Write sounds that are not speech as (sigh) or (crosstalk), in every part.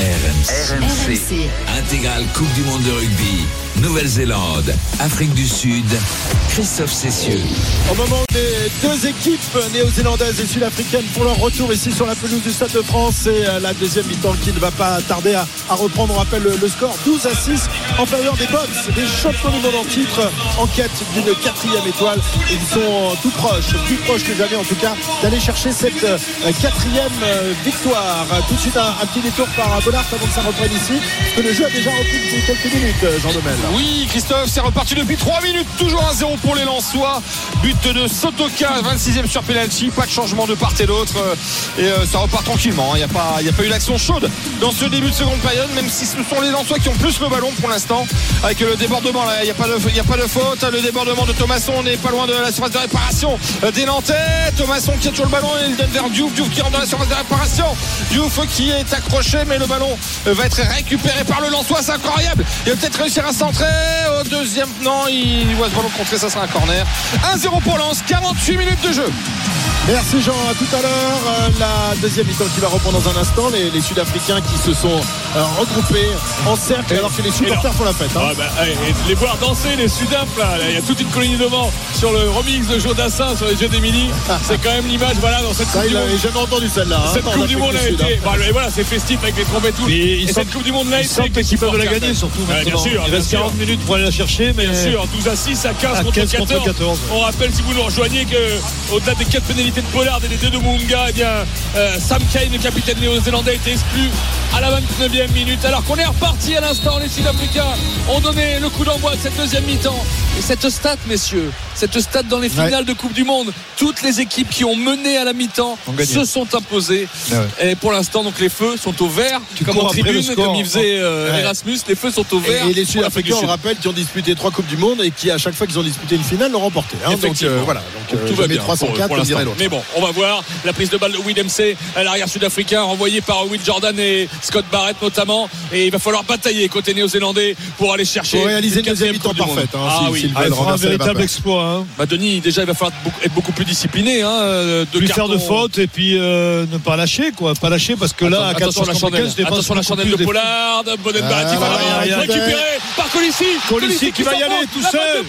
RMC. RMC. Intégrale Coupe du Monde de rugby. Nouvelle-Zélande, Afrique du Sud. Christophe Cessieux. Au moment où les deux équipes néo-zélandaises et sud-africaines font leur retour ici sur la pelouse du Stade de France, c'est euh, la deuxième mi-temps qui ne va pas tarder à, reprendre. On rappelle le, score 12 à 6 en faveur des Box, des champions du monde en titre, en quête d'une quatrième étoile. Ils sont tout proches, plus proches que jamais en tout cas, d'aller chercher cette euh, quatrième euh, victoire. Tout de suite un, petit détour par Bollard avant que ça reprenne ici, que le jeu a déjà repris depuis quelques minutes, Jean Demel. Oui, Christophe, c'est reparti depuis 3 minutes, toujours 1-0 pour les Lensois. But de Sotoka, 26e sur penalty, pas de changement de part et d'autre. Et euh, ça repart tranquillement. Il n'y a, pas- il a pas eu l'action chaude dans ce début de seconde période, même si ce sont les Lensois qui ont plus le ballon pour l'instant. Avec le débordement, il n'y a, pas de- il faute. Le débordement de Thomasson, on n'est pas loin de la surface de réparation euh, des Nantais. Thomasson qui a toujours le ballon, il le donne vers Diouf. Diouf qui rentre dans la surface de réparation. Diouf qui est accroché, mais le ballon euh, va être récupéré par le Lensois. C'est incroyable. Il va peut-être réussir à centrer au deuxième. Non, il voit ce ballon contrer, ça sera un corner. 1-0 pour Lens, 48 minutes de jeu. Merci Jean, à tout à l'heure. Euh, la deuxième mi-temps qui va reprendre dans un instant. Les, les Sud-Africains qui se sont euh, regroupés en cercle alors que les supporters font la fête. hein. Ah bah, et les voir danser les Sudaf là, il y a toute une colonie devant sur le remix de Joe Dassin sur les jeux d'Emilie (laughs) c'est quand même l'image voilà dans cette Ça, Coupe du Monde jamais entendu celle-là. hein, cette Coupe du Monde a Sud, été hein. bah, et voilà c'est festif avec les trompettes et tout et ils cette Coupe du Monde là Ils sentent qu'ils peuvent la gagner surtout Ouais, bien maintenant. sûr, Il bien reste sûr. 40 minutes pour aller la chercher, mais Bien sûr, 12 à 6 à 15 À contre, 15 contre 14. 14. On rappelle si vous nous rejoignez que au-delà des 4 pénalités de Pollard et des deux de Munga, eh bien euh, Sam Kane, le capitaine néo-zélandais, a été exclu à la 29e minute. Alors qu'on est reparti à l'instant, les Sud-Africains ont donné le coup d'envoi de cette deuxième mi-temps. Et cette stat, messieurs, cette stat dans les finales de Coupe du Monde, toutes les équipes qui ont mené à la mi-temps se sont imposées. Ouais. Et pour l'instant, donc les feux sont au vert, Tu comme en tribune, score. comme il faisait euh, Ouais. Erasmus, les feux sont au vert. Et, et les pour on le rappelle, qui ont disputé trois Coupes du Monde et qui, à chaque fois qu'ils ont disputé une finale, l'ont remporté. hein. Donc Effectivement. euh, voilà, donc, euh, tout va bien pour, 304, pour l'autre. Mais bon, on va voir la prise de balle de Will MC à l'arrière sud-africain, renvoyé par Will Jordan et Scott Barrett notamment. Et il va falloir batailler côté néo-zélandais pour aller chercher Pour réaliser une deuxième mi-temps parfaite. hein, ah si- oui. Ah, il un véritable exploit. hein. Bah Denis, déjà il va falloir être beaucoup plus discipliné. Hein, de Plus faire de fautes et puis euh, ne pas lâcher quoi, pas lâcher parce que là à attention 14 la contre chandelle, 15, je dépense attention la chandelle de Pollard, Bonen Ah, Barrett va là-bas, il y a- récupéré par Colissi. Colissi qui va y aller tout seul.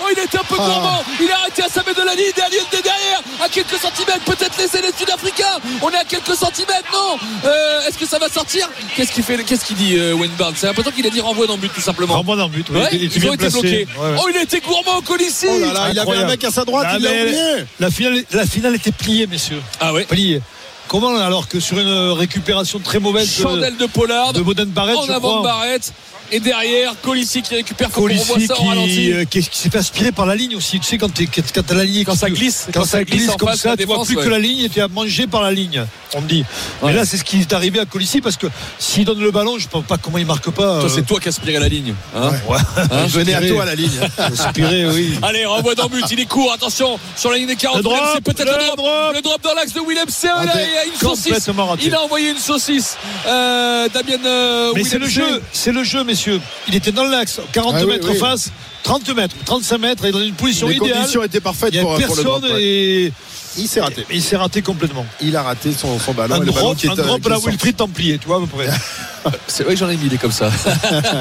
Oh, il était un peu Ah. gourmand. Il a arrêté à sa mètre de la ligne. Derrière, derrière, à quelques centimètres, peut-être laisser les Sud-Africains. On est à quelques centimètres, non Euh, Est-ce que ça va sortir Qu'est-ce qu'il fait Qu'est-ce qu'il dit, euh, Wayne Barnes C'est l'impression qu'il a dit renvoi dans le but, tout simplement. Renvoie dans le but, oui, Ouais, il était ils bien ont été bloqués. Ouais, ouais. Oh, il a été gourmand, Colissi. Oh là là, il avait un mec à sa droite, il l'a oublié. La finale, la finale était pliée, messieurs. Ah ouais. Pliée. Comment alors que sur une récupération très mauvaise de, Chandelle de Pollard. de Boden Barrett, en avant de Barrett. Et derrière, Colissi qui récupère. Colissi ça au ralenti. qui, euh, qui, s'est fait aspirer par la ligne aussi. Tu sais, quand, t'es- quand, quand t'as la ligne. et Quand ça glisse, Quand, ça glisse, comme face, ça, tu vois plus ouais. que la ligne et tu es mangé par la ligne, on me dit. Ouais. Mais là, c'est ce qui est arrivé à Colissi parce que s'il donne le ballon, je ne sais pas comment il marque pas. Euh, c'est toi qui aspiré la ligne. hein ouais. Hein Venez à toi à la ligne. (laughs) Aspirer, oui. Allez, renvoi dans le but, il est court, attention, sur la ligne des 40, Le drop, c'est peut-être le, le drop, le drop dans l'axe de Willem. Là, Raté. il a une saucisse. Il a envoyé une saucisse. Euh, Damien euh, Mais c'est le jeu, c'est le jeu, messieurs. Il était dans l'axe, 40 Ah mètres oui. face, 30 mètres, 35 mètres, et dans une position Les idéale. conditions étaient parfaites Il n'y pour, a pour le drop. personne ouais. et Il s'est raté. il s'est raté complètement. Il a raté son, son ballon. Un et le ballon drop, qui est, un euh, drop qui à la. Wilfried Templier, tu vois à peu près. (laughs) C'est vrai que j'en ai mis des comme ça.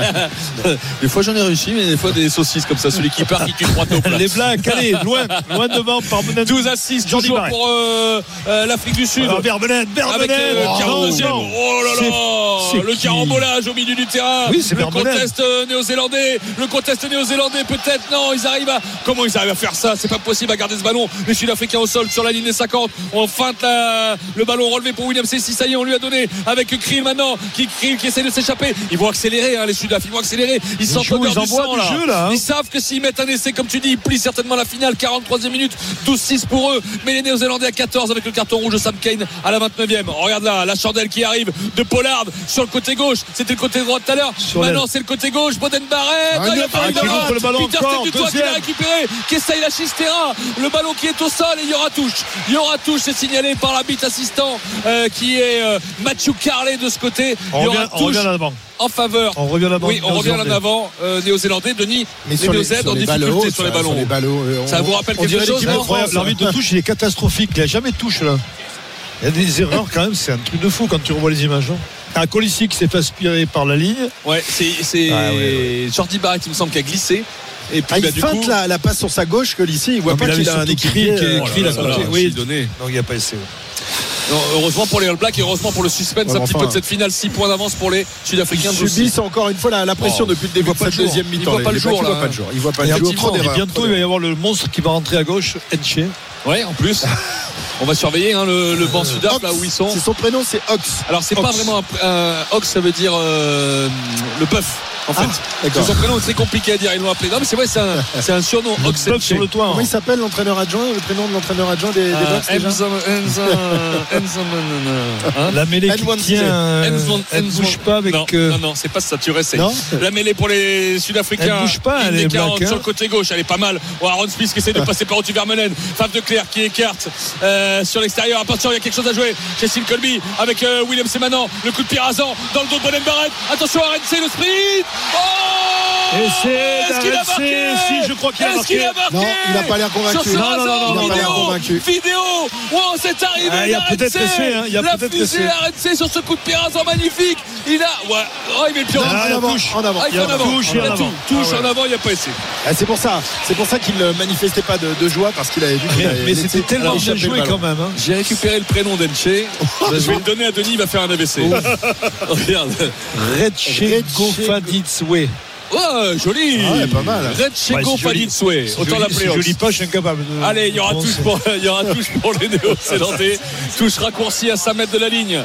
(laughs) des fois j'en ai réussi, mais des fois des saucisses comme ça. Celui qui part, qui tue trois taupes. là. Les Blacks, allez, loin, loin devant par Benet. 12 à 6, Jordi toujours pour euh, euh, l'Afrique du Sud. Alors, Avec Vermeulen. le Oh, 42e. non, non. Oh là là Le carambolage au milieu du terrain. Oui, c'est le contest euh, néo-zélandais. Le contest néo-zélandais, peut-être. Non, ils arrivent à. Comment ils arrivent à faire ça? C'est pas possible à garder ce ballon. Les Sud-Africains au sol sur la ligne des 50. On feinte la- le ballon relevé pour William C. Si ça y est, on lui a donné avec Krill maintenant. Qui, Krill qui essaie de s'échapper. Ils vont accélérer, hein, les Sud-Af. Ils vont accélérer. Ils l'odeur ils du sang, là. jeu, là, hein. Ils savent que s'ils mettent un essai, comme tu dis, ils plient certainement la finale. 43e minute, 12-6 pour eux. Mais les Néo-Zélandais à 14 avec le carton rouge de Sam Kane à la 29e. Regarde là, la chandelle qui arrive de Pollard sur le côté gauche. C'était le côté droit tout à l'heure. Maintenant, c'est le côté gauche. Boden Barrett. Ah, Ah, il a il pas a eu de qui le ballon Peter encore, qui l'a récupéré. Kessaï la Chistera. Le ballon qui est au sol et il y aura touche. Il y aura touche. C'est signalé par l'arbitre assistant euh, qui est euh, Mathieu Carlet de ce côté. On il y aura revient, on touche en faveur. On revient là-bas. Oui, on revient là en avant. Euh, Néo-Zélandais, Denis. Mais les sur les, Néo-Z sur en les difficulté sur les ballons. sur les ballots, euh, Ça on- vous rappelle quelque chose. L'arbitre de touche, il est catastrophique. Il n'y a jamais de touche là. Il y a des erreurs quand même, c'est un truc de fou quand tu revois les images. hein. Un Colissi qui s'est fait aspirer par la ligne. Ouais, c'est c'est Ah, ouais, Jordi Barrett, il me semble, qui a glissé. Et puis Ah, bah, il du feinte coup, la, la passe sur sa gauche que ici il voit Non, pas qu'il a un euh, qui- oh qui là l'a Oui. donnait. Donc il n'y a pas essayé. Non, heureusement pour les All Blacks et heureusement pour le suspense Ouais, un petit peu de cette finale, 6 points d'avance pour les Sud-Africains. Ils subissent encore une fois la, la pression Oh, depuis le début de cette deuxième Il mi-temps. voit pas le Les jour, Blacks, il voit pas hein. le jour. Il voit pas le jour. d'erreurs, bientôt, il va y avoir le monstre qui va rentrer à gauche, Enche. Ouais, en plus. (laughs) On va surveiller hein, le, le banc Ox, là où ils sont. C'est son prénom, c'est Ox. Alors c'est pas Ox. vraiment un, un- Ox, ça veut dire euh, le bœuf. En fait, d'accord. son prénom est très compliqué à dire. Ils l'ont appelé. Non, mais c'est vrai, c'est un, (laughs) c'est un surnom. Ox sur le toit. Comment hein. il s'appelle l'entraîneur adjoint Le prénom de l'entraîneur adjoint des, des Euh, Enzo- (laughs) hein La mêlée qui N1C. tient, euh, Enzo- elle bouge pas avec. non, euh, non, non, c'est pas ça, tu restes. Non La mêlée pour les Sud-Africains. Elle bouge pas, elle est 40 black, hein. sur le côté gauche, elle est pas mal. Aaron Smith qui essaie de passer par au Vermeulen. Fave de Clerc qui écarte euh, sur l'extérieur. Attention, il y a quelque chose à jouer. Cécile Colby avec euh, William Semanant. Le coup de pied rasant dans le dos de Bonen Barrett. Attention, RNC, le sprint. Oh Et c'est Est-ce qu'il a marqué si, je crois qu'il a Est-ce qu'il a marqué. Non, il n'a pas l'air convaincu. Non, non, non, non, il n'a pas l'air vidéo, convaincu. Vidéo Wow, c'est arrivé Ah, il y a peut-être essai, hein, il y a La peut-être fusée essai. RNC sur ce coup de pied rasant magnifique. Il a. Ouais. Oh, il met le pied en Non, avant. Ah, en avant, touche. en avant. Ah, il Il a en avant. touche Il a en tout. avant. Touche Ah ouais. en avant, il n'y a pas essai. Ah, c'est pour ça, c'est pour ça qu'il ne manifestait pas de, de joie parce qu'il avait vu qu'il Mais, avait mais laissé c'était tellement bien joué quand même. hein. J'ai récupéré le prénom d'Enche. (laughs) Je vais le donner à Denis, il va faire un AVC. (laughs) Regarde. Retchego Faditzwe. Ouais, joli. Ah ouais, pas mal. Red Ouais, Chego. Si Autant l'appeler je suis incapable de. Allez, il y aura de touche pour, il y aura touche pour les Néo-Zélandais. (laughs) Touche raccourcie à 5 mètres de la ligne.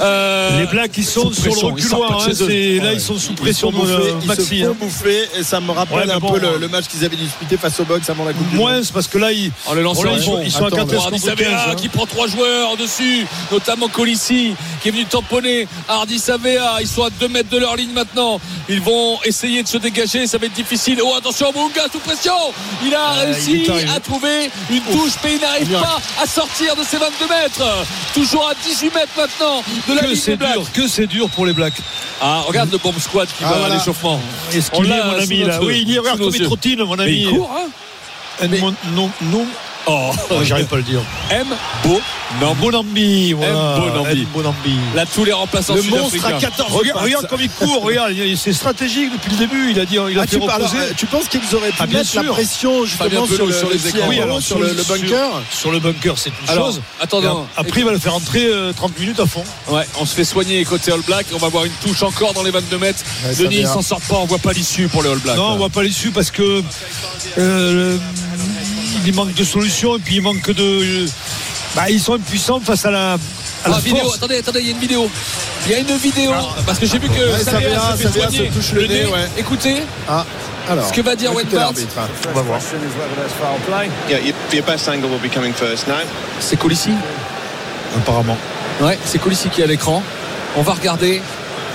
Euh, Les Blacks, ils sont sous sur le pression, ils sortent reculoir. de hein, Là, ils sont sous Ils pression sont de bouffés, euh, ils Maxi. se font hein. bouffer et ça me rappelle Ouais, mais un bon, peu le, hein. le match qu'ils avaient disputé face au box avant la Coupe du Moins, parce que là, ils, En le lançant Bon, là, ils sont, fond. ils sont à Attends, 14 Hardy contre 15. Savea hein. qui prend trois joueurs dessus, notamment Colissi qui est venu tamponner Hardy Savea. Ils sont à 2 mètres de leur ligne maintenant. Ils vont essayer de se dégager, ça va être difficile. Oh attention, Munga sous pression. Il a Euh, réussi il arrivé. à trouver une touche, mais il n'arrive pas à sortir de ses 22 mètres. Toujours à 18 mètres maintenant de la Que ligne c'est des Blacks. dur, que c'est dur pour les Blacks. Ah, regarde le bomb squad qui Ah, va voilà. à l'échauffement. Est-ce qu'il est, mon ami, là Oui, il est, regarde comme il trottine, mon Mais ami. il court, hein Edmond- non, non, Oh, oh, j'arrive pas à le dire. M. Beau. Non, Bonambi, voilà. Bonambi. M. Bonambi. Là, tous les remplaçants Le monstre à sud-africains. 14 Regarde, regarde comme il court, regarde, il- c'est stratégique depuis le début. Il a dit, il a Ah, fait tu, parles- euh, tu penses qu'ils auraient pu Ah, bien mettre la sûr. pression justement sur le, sur le les écrans. Oui, alors, sur le, le bunker Sur le bunker, c'est une Alors, chose. Après, il va le faire entrer euh, 30 minutes à fond. Ouais, on se fait soigner côté All Black. On va voir une touche encore dans les 22 mètres. Ouais, Denis, vient. s'en sortent pas. On voit pas l'issue pour les All Blacks. Non, on voit pas l'issue parce que euh, il manque de solutions et puis il manque de. Bah, ils sont impuissants face à la, à la Ah, vidéo, force. attendez, attendez, il y a une vidéo. Il y a une vidéo. Parce que j'ai vu que Ouais, se fait Savea soigner se touche le nez, ouais. Écoutez, Ah, alors. Ce que va dire Wayne l'arbitre. On va voir. C'est Colissi. Apparemment. Ouais, c'est Colissi qui est à l'écran. On va regarder.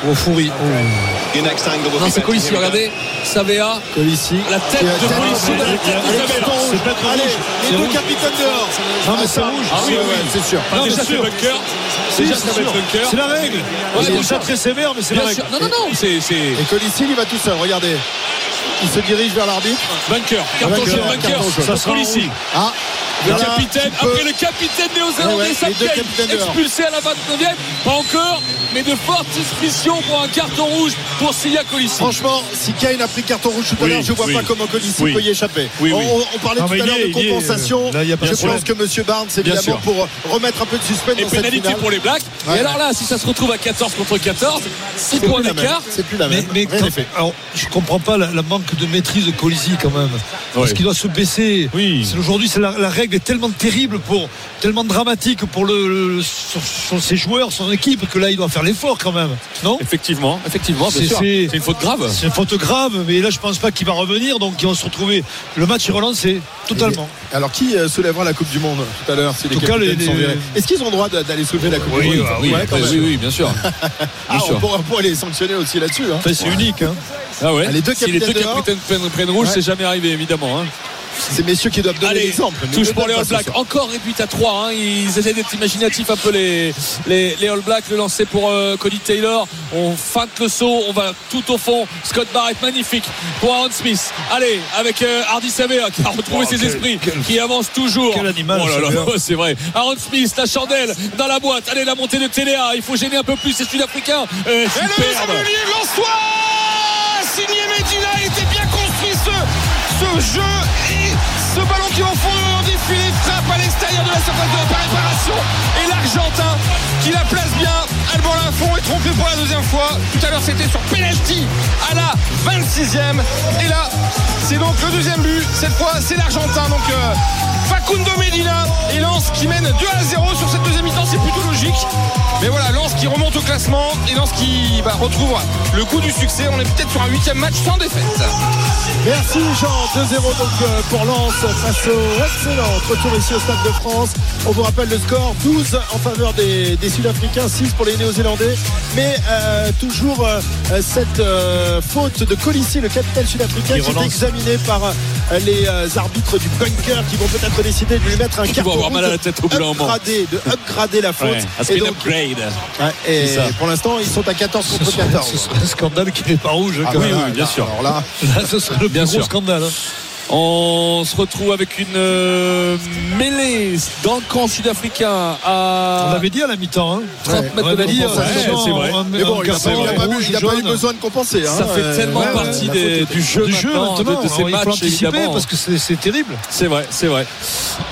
Angle will Non, c'est. Colissi, regardez. Savea. Colissi. La tête de Colissi dans la tête de Allez, Savea. C'est peut-être Allez, rouge. les deux capitaines dehors. Non, mais Ah, c'est ça, rouge. Ah oui, oui. c'est sûr. Non, déjà, bien c'est sûr. bunker. Déjà, sûr. bunker. C'est la règle. Ouais, c'est ça sûr. très sévère, mais c'est la Bien règle. sûr. Non, non, non, c'est c'est Et Colissi, il va tout seul. Regardez. Il se dirige vers l'arbitre. bunker. Carton jaune, bunker. Ça sera Colissi. Ah, Le voilà, capitaine, après le capitaine néo-zélandais, capitaines dehors. expulsé à la 29e. Pas encore, mais de fortes suspicions pour un carton rouge pour Sia Colissi. Franchement, si Kane a pris carton rouge tout à Oui, l'heure, je vois oui. pas comment Colissi Oui. peut y échapper. Oui, on, oui. on- on parlait Non, tout à l'heure de est, compensation. euh, là, de je pense que Monsieur Barnes, évidemment, pour remettre un peu de suspense Et dans cette pénalité finale. pour les Blacks. Ouais. Et alors là, si ça se retrouve à 14 contre 14, 6 C'est points même. d'écart. C'est plus la Mais, même. mais quand- fait. alors, je comprends pas la, la manque de maîtrise de Colisy quand même. Parce qu'il doit se baisser. Oui. Aujourd'hui, la, la règle est tellement terrible pour, tellement dramatique pour le, ses joueurs, son équipe, que là, il doit faire l'effort quand même. Non? Effectivement, effectivement, C'est- une faute grave. C'est une faute grave, mais là, je pense pas qu'il va revenir, donc ils vont se retrouver. Le match est relancé totalement. Alors, qui euh, soulèvera la Coupe du Monde tout à l'heure si les tout cas, les- les- Est-ce qu'ils ont le droit d'a- d'aller soulever la Coupe Oui, du Monde bah Oui, Ouais, quand oui, même. oui, oui, bien sûr. (laughs) Ah, Bien on sûr. on pourrait les sanctionner aussi là-dessus. hein. Enfin, c'est unique. Hein. Ah ouais. Les deux si les deux capitaines dehors. capitaines prennent, prennent rouge, Ouais. c'est jamais arrivé, évidemment. hein. Ces messieurs qui doivent donner l'exemple. Touche pour les All Blacks. Encore réduite à 3. hein. Ils essaient d'être imaginatifs un peu les, les, les All Blacks. Le lancer pour euh, Cody Taylor. On feinte le saut. On va tout au fond. Scott Barrett, magnifique pour Aaron Smith. Allez, avec euh, Hardy Savea qui a retrouvé Oh, ses quel- esprits, quel- qui avance toujours. quel animal, Oh là là, Savea. (laughs) c'est vrai. Aaron Smith, la chandelle dans la boîte. Allez, la montée de Téléa. Il faut gêner un peu plus ces Sud-Africains. Euh, Et le Lançois Signé Medina, il était bien construit ce, ce jeu qui va au fond en défilé frappe à l'extérieur de la surface de réparation et l'Argentin qui la place bien Alban Lafont est trompé pour la deuxième fois. Tout à l'heure c'était sur penalty à la 26e et là c'est donc le deuxième but. Cette fois c'est l'Argentin. Donc euh, Facundo Medina et Lens qui mène 2 à 0 sur cette deuxième mi-temps c'est plutôt logique. Mais voilà Lens qui remonte au classement et Lens qui bah, retrouve le coup du succès. On est peut-être sur un huitième match sans défaite. Merci Jean, 2-0 donc euh, pour Lens face au excellent retour ici au Stade de France. On vous rappelle le score 12 en faveur des, des Sud-Africains, 6 pour les Néo-Zélandais. Mais euh, toujours euh, cette euh, faute de Colissi, le capitaine sudafricain, Qui qui est examiné par euh, les euh, arbitres du bunker qui vont peut-être décider de lui mettre un (laughs) Qui carton vont avoir rouge, mal à la tête au bout upgrader, de upgrader la faute. Ouais, et donc, upgrade. ouais, et pour l'instant, ils sont à 14 Ce contre serait, 14. ce serait un scandale qu'il n'est pas rouge. Ah, quand ouais, même. ouais, bien là, sûr. Alors là, (laughs) Là, ce serait le Bien plus gros scandale. hein. On se retrouve avec une euh, mêlée dans le camp sud-africain On à l'avait dit à la mi-temps. Hein. 30 Ouais. mètres de Ouais, c'est vrai. mais bon, il n'a pas, pas eu- pas besoin de compenser. hein. Ça fait Euh, tellement ouais, partie des- du jeu Du jeu maintenant, maintenant, de, de ces alors il faut matchs anticiper évidemment. parce que c'est c'est terrible. C'est vrai, c'est vrai.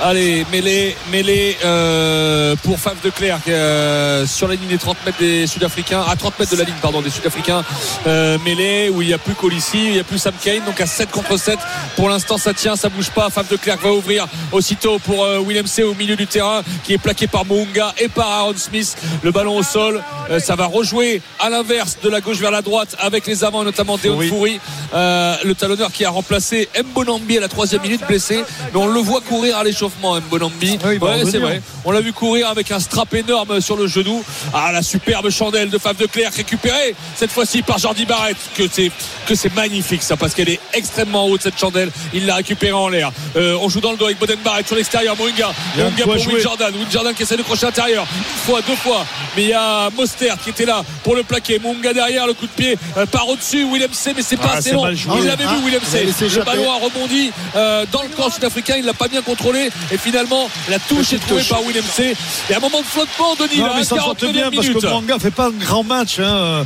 Allez, mêlée, mêlée euh, pour Faf de Clerc euh, sur la ligne des 30 mètres des Sud-Africains, à 30 mètres de la ligne, pardon, des Sud-Africains. Euh, mêlée où il n'y a plus Colissi, il n'y a plus Sam Kane, donc à 7 contre 7. Pour l'instant, ça tient, ça bouge pas. Faf de Clerc va ouvrir aussitôt pour euh, William C au milieu du terrain, qui est plaqué par Mounga et par Aaron Smith. Le ballon au sol, Euh, ça va rejouer à l'inverse de la gauche vers la droite avec les avants, notamment Deon. Foury, euh, le talonneur qui a remplacé Mbonambi à la troisième minute blessé, mais on le voit courir à l'échauffement Mbonambi. Ouais, revenir. c'est vrai. On l'a vu courir avec un strap énorme sur le genou. Ah, la superbe chandelle de Fave de Clerc récupérée cette fois-ci par Jordi Barrett. Que c'est que c'est magnifique ça parce qu'elle est extrêmement haute cette chandelle. Il l'a récupérée en l'air. Euh, on joue dans le dos avec Boden Barrett sur l'extérieur. Mounga, Il y a un Mounga coup à pour. Will Jordan. Will Jordan qui essaie de crocher intérieur. Une fois, deux fois. Mais il y a Mostert qui était là pour le plaquer. Mounga derrière, le coup de pied euh, par au-dessus. Willem C, mais c'est pas Ah, assez long. Il l'avait Ah, vu Willem il a C. Le ballon a rebondi euh, dans le camp sud-africain. Il l'a pas bien contrôlé. Et finalement, la touche est trouvée touche. par Willem C. Il y a un moment de flottement, Denis. Non, là, mais ça sorte 49e bien parce minute. que Manga fait pas un grand match. hein.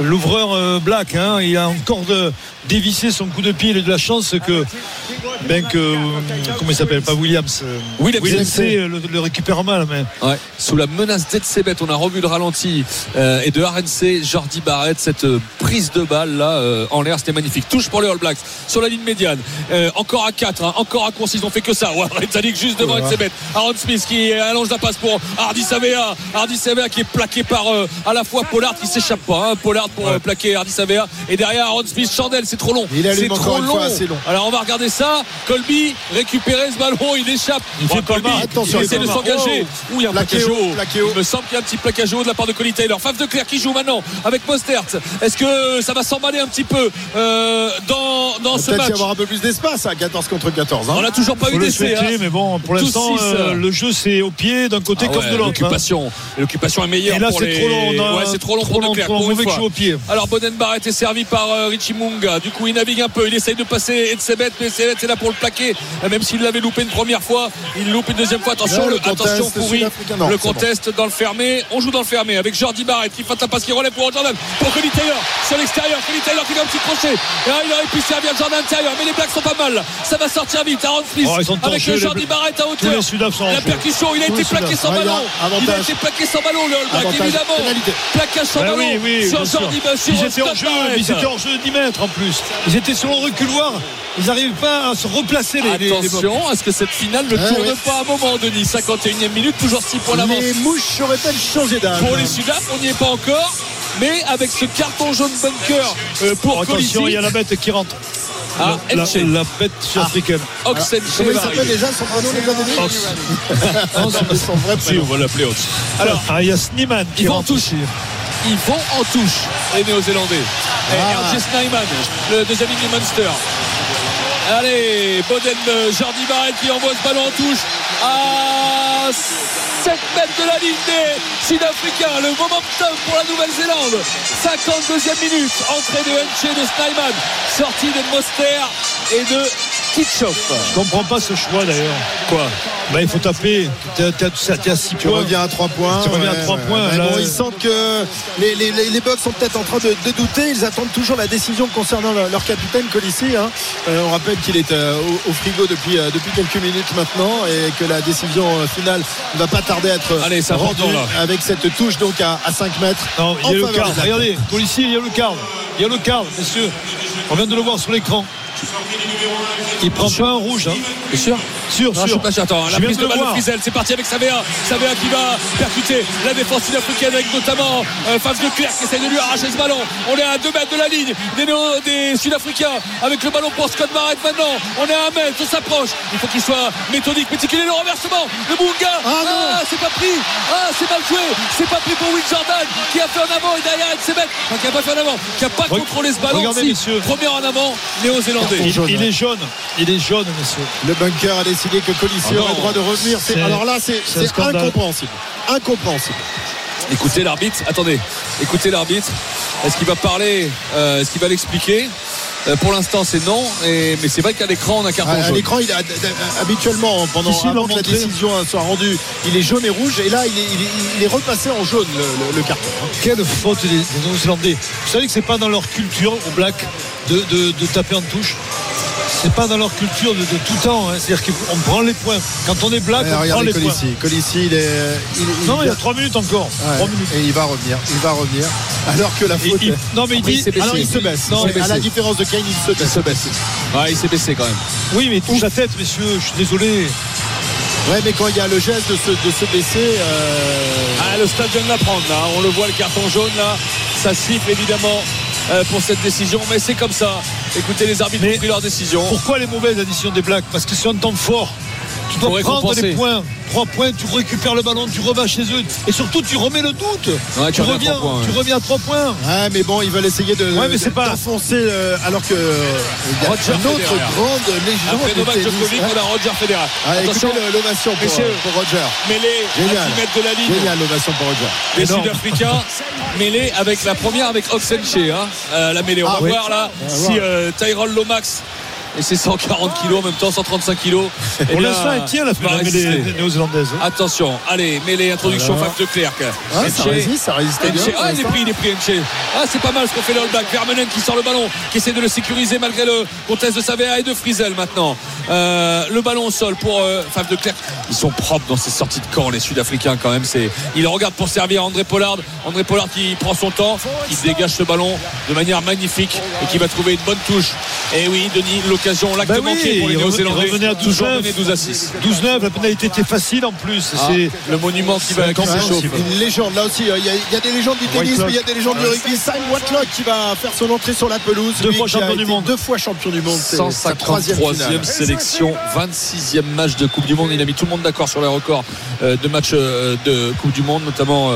L'ouvreur euh, Black, hein, il a encore de dévissé son coup de pied. Il a de la chance que, ben que, comment il s'appelle, pas Williams. euh, Williams. Williams euh, le, le récupère mal, mais Ouais. Sous la menace d'Edsebet, on a revu le ralenti euh, et de RNC, Jordi Barrett, cette prise de balle là euh, en l'air, c'était magnifique. Touche pour les All Blacks sur la ligne médiane. Euh, encore à 4, hein, encore à course, ils ont fait que ça. Ouais, (laughs) Rezanik juste devant Edsebet. Aaron Smith qui allonge la passe pour Hardy Savea. Hardy Savea qui est plaqué par à la fois Pollard qui s'échappe pas. Hein, Pollard pour plaquer Hardy Savea. Et derrière Aaron Smith, Chandelle, c'est trop long. Il allume C'est encore trop une long. fois, long. Alors on va regarder ça. Colby récupérer ce ballon, il échappe. Il fait Colby. Attention, il essaie de il s'engager. Oh. Il y a un plaquage haut. Il me semble qu'il y a un petit plaquage haut de la part de Colin Taylor. Faf de Clerc qui joue maintenant avec Mostert. Est-ce que ça va s'emballer un petit peu euh, dans, dans ce Peut-être y match avoir un peu plus d'espace à 14 contre 14. hein. On n'a toujours pas faut eu d'essai. hein. Mais bon, pour l'instant, euh, le jeu c'est au pied d'un côté Ah comme de l'autre. hein. L'occupation, l'occupation est meilleure Et là, pour c'est les- trop long. on a Ouais, c'est trop long trop pour de long, Clerc. trop pour une mauvais fois. jeu au pied. Alors Boden Barrett est servi par euh, Richie Munga. Du coup, il navigue un peu. Il essaye de passer Edsebet, mais Edsebet est là pour le plaquer. Même s'il l'avait loupé une première fois, il loupe une deuxième fois. Attention, le attention. Non, Le c'est bon. contest dans le fermé. On joue dans le fermé avec Jordi Barrett qui fait la passe qui relève pour Jordan. Pour Colin Taylor sur l'extérieur. Colin Taylor qui fait un petit crochet. Et là, il aurait pu servir Jordan intérieur. Mais les Blacks sont pas mal. Ça va sortir vite. Aaron Smith Oh, avec les Jordi. Barrett à hauteur. La jeu. percussion, il a été plaqué sans a ballon. Il a été plaqué sans ballon, le All évidemment. Pénalité. Plaquage sans ballon oui, oui, sur. Jordi jeu, Barrett. ils étaient en jeu de 10 mètres en plus. Ils étaient sur le reculoir. Ils n'arrivaient pas à se replacer les, Attention, est-ce que cette finale ne Ouais, tourne ouais. pas à un moment, Denis 51e minute, toujours 6 points d'avance. Les mouches auraient-elles changé d'âge Pour les Sudaf, on n'y est pas encore. Mais avec ce carton jaune bunker euh, pour Oh, Attention, il y a la bête qui rentre. Ah, la, la- la bête sud-africaine. Oxen Comment il s'appelle déjà son prénom, les gars Denis Ox. (laughs) Son vrai Si, prénom. on va l'appeler Ox. Alors, ah, il y a Sneeman qui rentre touche. Ils vont en touche, les Néo-Zélandais. Et Ah. RJ Snyman, le deuxième ligne du Munster. Allez, Boden, euh, Jordi qui envoie ce ballon en touche à 7 mètres de la ligne des Sud-Africains. Le momentum pour la Nouvelle-Zélande. 52e minute. Entrée de Henche de Snyman. Sortie de Moster et de Kitchoff. Je comprends pas ce choix d'ailleurs. Quoi? Bah, Il faut taper. T'es à 6 Tu points. reviens à 3 points. Tu reviens à ouais, trois ouais, points, ouais. là, Bon, ils sentent que les, les, les, les Bucks sont peut-être en train de, de douter. Ils attendent toujours la décision concernant leur, leur capitaine Colissi. hein. Euh, on rappelle qu'il est euh, au, au frigo depuis, euh, depuis quelques minutes maintenant et que la décision euh, finale ne va pas tarder à être Allez, c'est rendue important, là. avec cette touche donc à, à 5 mètres. Non, il y a en le faveur quart. Regardez, policier, il y a le quart. Il y a le quart, messieurs. On vient de le voir sur l'écran. Il prend pas un rouge. Hein. Bien sûr Sûr, Non, je sûr. suis pas sûr. Attends, Je la prise de le balle de. Frizel, c'est parti avec Savea. Savea qui va percuter la défense sud-africaine avec notamment euh, Faf de Clerc qui essaie de lui arracher ce ballon. On est à 2 mètres de la ligne des, Sud-Africains avec le ballon pour Scott Barrett maintenant. On est à 1 mètre, on s'approche. Il faut qu'il soit méthodique, méticuleux. Le renversement de Bunga. Ah, non. c'est pas pris. Ah, c'est mal joué. C'est pas pris pour Will Jordan qui a fait en avant et derrière il s'est. Enfin, qui a pas fait en avant, qui a pas Re- contrôlé ce ballon. regardez, Si, messieurs. Premier en avant, néo-zélandais. Il, jaune, il ouais. est jaune. Il est jaune, messieurs. Le bunker a décidé que Colissi Ah aurait le droit de revenir. Alors là, c'est incompréhensible. Incompréhensible. Écoutez l'arbitre. Attendez. Écoutez l'arbitre. Est-ce qu'il va parler euh, Est-ce qu'il va l'expliquer? Euh, Pour l'instant, c'est non. Et, mais c'est vrai qu'à l'écran, on a carton À, à jaune. l'écran, il a, d- d- habituellement, pendant avant que la décision hein, soit rendue, il est jaune et rouge. Et là, il est, il est- il est repassé en jaune, le, le- le carton. Quelle faute des, des Néo-Zélandais. Vous savez que c'est pas dans leur culture au black de, de- de taper en touche. C'est pas dans leur culture de, de tout temps. hein. C'est-à-dire qu'on prend les points. Quand on est black, Ouais, on prend les points. Colissi. Il est. il- il- Non, il y a 3 minutes encore. Ouais, Trois minutes. Et il va revenir. Il va revenir. (laughs) Alors que la faute. il- non, mais il il dit. baissé. alors il se baisse. Non, il à la différence de Kane, il se Il baisse. se baisse. Ouais, il s'est baissé quand même. Oui, mais il touche la tête, messieurs. Je suis désolé. Ouais, mais quand il y a le geste de se, de se baisser. euh, Ah, le stade vient de la prendre là. On le voit le carton jaune là. Ça siffle évidemment euh, pour cette décision, mais c'est comme ça. Écoutez, les arbitres ont pris leur décision. Pourquoi les mauvaises additions des blacks? Parce que c'est un temps fort. Tu dois prendre récompenser. les points. Trois points, tu récupères le ballon, tu revas chez eux. Et surtout, tu remets le doute. Ouais, tu, tu reviens à reviens, trois points, ouais. tu reviens à trois points. Ouais, mais bon, ils veulent essayer de Ouais, mais c'est pas- d'enfoncer euh, alors que euh, Roger une autre Federer. grande légende Après Novak. Djokovic, on a Roger Federer. Ah, Attention, l'ovation pour, pour Roger. mêlé à Génial. 10 mètres de la ligne. Génial l'ovation pour Roger. Les. Sud-Africains mêlés avec la première avec Oxenche hein, euh, la mêlée on Ah, va oui. voir là On va si euh, Tyrell Lomax et c'est 140 kilos en même temps 135 kilos (laughs) eh Pour bien, l'instant, elle tient la résister. des néo-zélandaises. attention allez mêlée introduction Voilà. Faf de Clerc Ouais, ça résiste, ça résiste bien. Ah, il est pris, il est pris, Enche. Ah, c'est pas mal ce qu'on fait le All-Back. Vermeulen qui sort le ballon, qui essaie de le sécuriser malgré le contest de Savea et de Frizel maintenant. Euh, le ballon au sol pour euh, Faf de Clerc. Ils sont propres dans ces sorties de camp, les Sud-Africains quand même. C'est, il regarde pour servir André Pollard. André Pollard qui prend son temps, qui dégage ce ballon de manière magnifique et qui va trouver une bonne touche. Et oui, Denis, l'occasion, l'acte Bah oui, manqué pour les Néo-Zélandais. revenait à 12 Toujours neuf. mené 12 à 6. 12-9, la pénalité était facile en plus. Ah, C'est le monument qui va camp, Une légende, là aussi, euh, il y, a- il y a des légendes du tennis, mais il y a des légendes du rugby. Simon Whitelock qui va faire son entrée sur la pelouse. Deux fois champion du monde. Deux fois champion du monde. C'est sa troisième 153e finale. sélection, 26e match de Coupe du Monde. Il a mis tout le monde d'accord sur les records euh, de matchs euh, de Coupe du Monde, notamment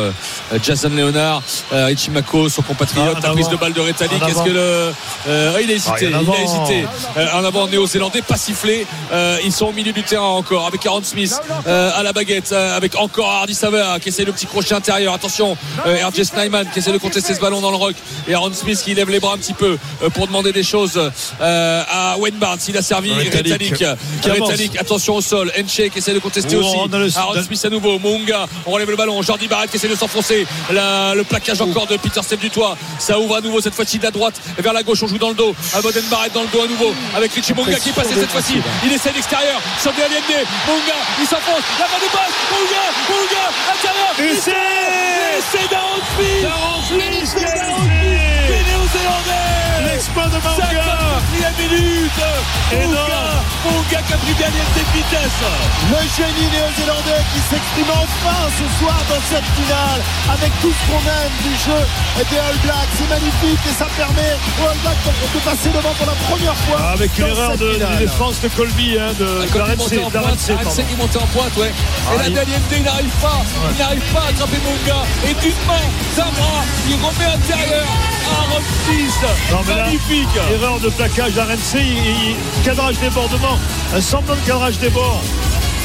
Jason Leonard, euh, Richie Mako, son compatriote, Ah, la prise de balle de Retallick. En Est-ce avant. que le. ah, il a hésité, Ah, il a hésité. En avant néo-zélandais, pas sifflé. Euh, ils sont au milieu du terrain encore avec Aaron Smith euh, à la baguette, euh, avec encore Hardy Savea qui essaie le petit crochet intérieur. Attention, euh, RJ Snyman qui essaie de contester ce ballon dans le rock. Et Aaron Smith qui lève les bras un petit peu euh, pour demander des choses euh, à Wayne Barnes. Il a servi. Retallick, attention au sol. Enche qui essaie de contester Oh, aussi. Aaron Smith à nouveau. Mounga, on relève le ballon. Jordi Barrett qui essaie de s'enfoncer. Le plaquage encore de Peter Steph du toit. Ça ouvre à nouveau cette fois-ci de la droite vers la gauche. On joue dans le dos. À Boden Barrett dans le dos à nouveau. Avec Richie Mounga qui est passé cette fois-ci. Il essaie d'extérieur. Sandé Allende. Mounga, il s'enfonce. La main de passe. Mounga, Mounga, intérieur. Essai C'est d'Aaron Smith. Essai Smith. Néo-Zélandais. L'exploit de Manga 54e minute. Mounga qui a pris gagné de vitesse. Le génie néo-zélandais qui s'exprime enfin ce soir dans cette finale avec tout ce qu'on aime du jeu des All Blacks. C'est magnifique et ça permet aux All Blacks de, de passer devant pour la première fois. Ah, Avec une erreur de, défense de Colby, hein, de, la il montait RMC, en pointe, qui ouais. Et Ah, la il- Daliente, il n'arrive pas, il n'arrive pas à attraper Monga. Et d'une main, d'un bras, il remet intérieur. Là, Magnifique. Erreur de plaquage il, il- cadrage débordement, un semblant de cadrage des bords.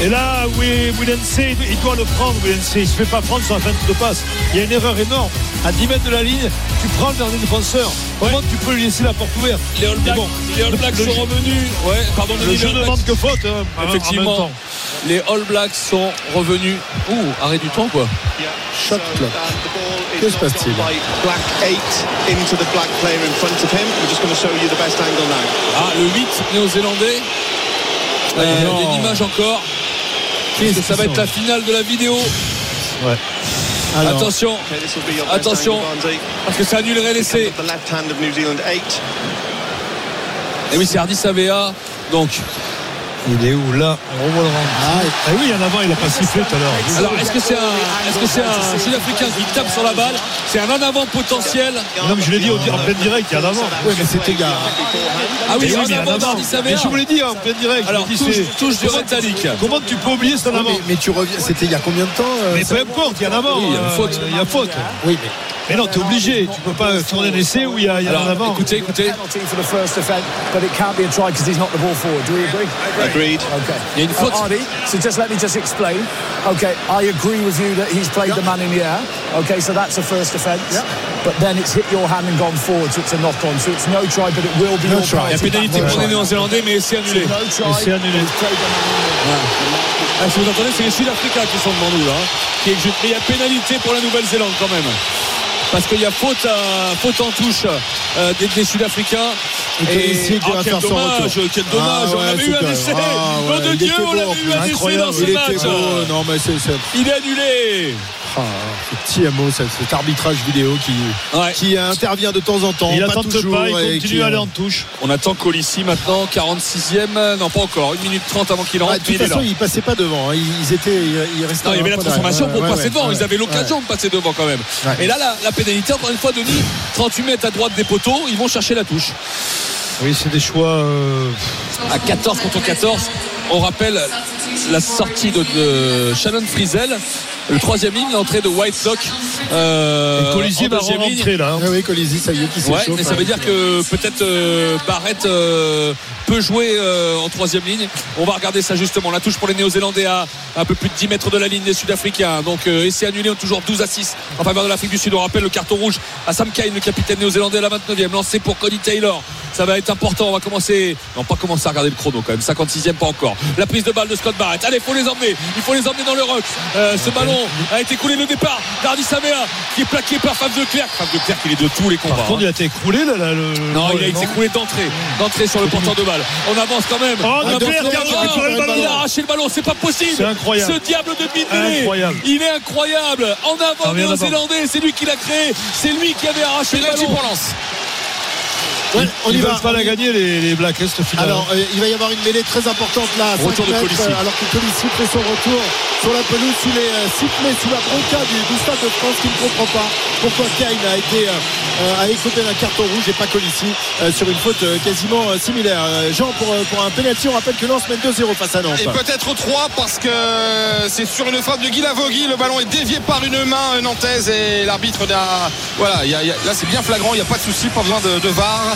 Et là, oui, Williamson, il doit le prendre, Williamson. Il ne se fait pas prendre sur la fin de passe. Il y a une erreur énorme. À 10 mètres de la ligne, tu prends le dernier défenseur. Comment tu peux lui laisser la porte ouverte Les All Blacks, bon, les All Blacks le sont revenus. Ouais, pardon, Le jeu ne demande que faute. hein, en- en même Effectivement, temps. les All Blacks sont revenus. Ouh, arrêt du temps quoi. Shot clock. Que se passe-t-il Black 8 into the black player in front of him. I'm just going to show you the best angle now. Ah, le 8 néo-zélandais. Euh, non. Il y a une image encore. Que ça va être la finale de la vidéo. Alors, Attention, Attention. parce que ça annulerait l'essai. The left hand of New Zealand 8. Et oui, c'est Hardy Savea. Donc, Il est où là On revoit le rang. Ah, Ah oui, en avant, il n'a pas sifflé tout à l'heure. alors est-ce que c'est un, est-ce que c'est un Sud-Africain qui tape sur la balle C'est un en avant potentiel. Non, mais je l'ai dit en plein direct, il y a en avant. oui, mais c'était gars. Ah oui, Eh en mais il y a avant. Mais je vous l'ai dit en plein direct. Alors, touche, du rétalique. Comment tu peux oublier cet en avant mais, mais tu reviens, c'était il y a combien de temps euh, Mais peu importe, il y a en avant. Oui, il y a euh, faute. Il y a faute. Oui, mais Mais non, t'es obligé. Tu peux pas tourner un essai où il y a, il y a en Alors, avant. écoutez, écoutez? Agreed. Okay. il y a une faute. Uh, Ardy, so just let me just explain. Okay, I agree with you that he's played the man in the air. Okay, so that's a first offence. But then it's hit your hand and gone forward, so it's a knock on. So it's no try, but it will be No your try. Il y a pénalité pour les Néo-Zélandais, mais c'est annulé. C'est annulé. Ah, si vous entendez, c'est les Sud-Africains qui sont devant nous là. hein, qui il y a pénalité pour la Nouvelle-Zélande quand même. Parce qu'il y a faute, à- faute en touche euh, des, des Sud-Africains. Et ici, qui ah, va quel faire son dommage, retour. quel dommage. Ah on ouais, avait eu un essai. Ah Nom ouais, de il Dieu, était on avait eu un essai dans ce il était match. beau. Non, mais c'est c'est- Il est annulé. ah, ce petit mot, cet arbitrage vidéo qui, Ouais. qui intervient de temps en temps. Il pas attend toujours. pas, il et continue qui, à aller euh, en touche. On attend Colissi maintenant, 46e. Non, pas encore. 1 minute 30 avant qu'il rentre. ah, de toute il est façon, ils passaient pas devant. hein. Ils, ils étaient, ils, restaient. Non, il y avait la transformation pour Ouais, passer ouais, devant. ouais. Ils avaient l'occasion de passer devant quand même. Ouais. Et là, la, la pénalité, encore une fois, Denis, 38 mètres à droite des poteaux, ils vont chercher la touche. Oui, c'est des choix. euh, À 14 contre 14, on rappelle la sortie de, de Shannon Frizel, le troisième ligne, l'entrée de Whitelock. Euh, Colisier va deuxième ligne. rentrer là. hein. Ah oui, Colisi, ça y est, qui Ouais, s'échauffe. mais ça veut hein. dire que peut-être euh, Barrett euh, peut jouer euh, en troisième ligne. On va regarder ça justement. La touche pour les Néo-Zélandais à un peu plus de 10 mètres de la ligne des Sud-Africains. Donc euh, essai annulé, on est toujours 12 à 6 en faveur de l'Afrique du Sud. On rappelle le carton rouge à Sam Kane, le capitaine néo-zélandais à la 29e. Lancé pour Cody Taylor. Ça va être important. On va commencer. Non, pas commencer à regarder le chrono quand même. 56e, pas encore. La prise de balle de Scott Barrett. Allez, faut les emmener. Il faut les emmener dans le rock. Euh, ce ballon a été coulé le départ d'Ardi Samea qui est plaqué par Fab de Clerc. Fab de Clerc, il est de tous les combats. Par hein. contre, il a été écroulé là. là, le, Non, il a été écroulé d'entrée, d'entrée sur le porteur de balle. On avance quand même. Oh, On Clerc a ballon. Il a arraché le ballon, c'est pas possible. C'est incroyable. Ce diable de Incroyable. il est incroyable. En avant, Ah, néo-zélandais, c'est lui qui l'a créé. C'est lui qui avait arraché le ballon. Ouais, on Ils y ne veulent pas la gagner les, les Blacks Est. Alors, euh, il va y avoir une mêlée très importante là, à 5 Retour de Colissi. euh, alors que Colissi fait son retour sur la pelouse sous les euh, sifflets, sous la bronca du, du Stade de France qui ne comprend pas pourquoi Kane a été euh, euh, a écopé d'un carton rouge et pas Colissi euh, sur une faute euh, quasiment euh, similaire. Euh, Jean, pour, euh, pour un penalty, on rappelle que Lens mène 2-0 face à Nantes. Et peut-être 3 parce que c'est sur une frappe de Guy Lavogui. Le ballon est dévié par une main euh, nantaise et l'arbitre n'a. Voilà, il y a- il y a- là c'est bien flagrant, il n'y a pas de souci, pas besoin de, de VAR.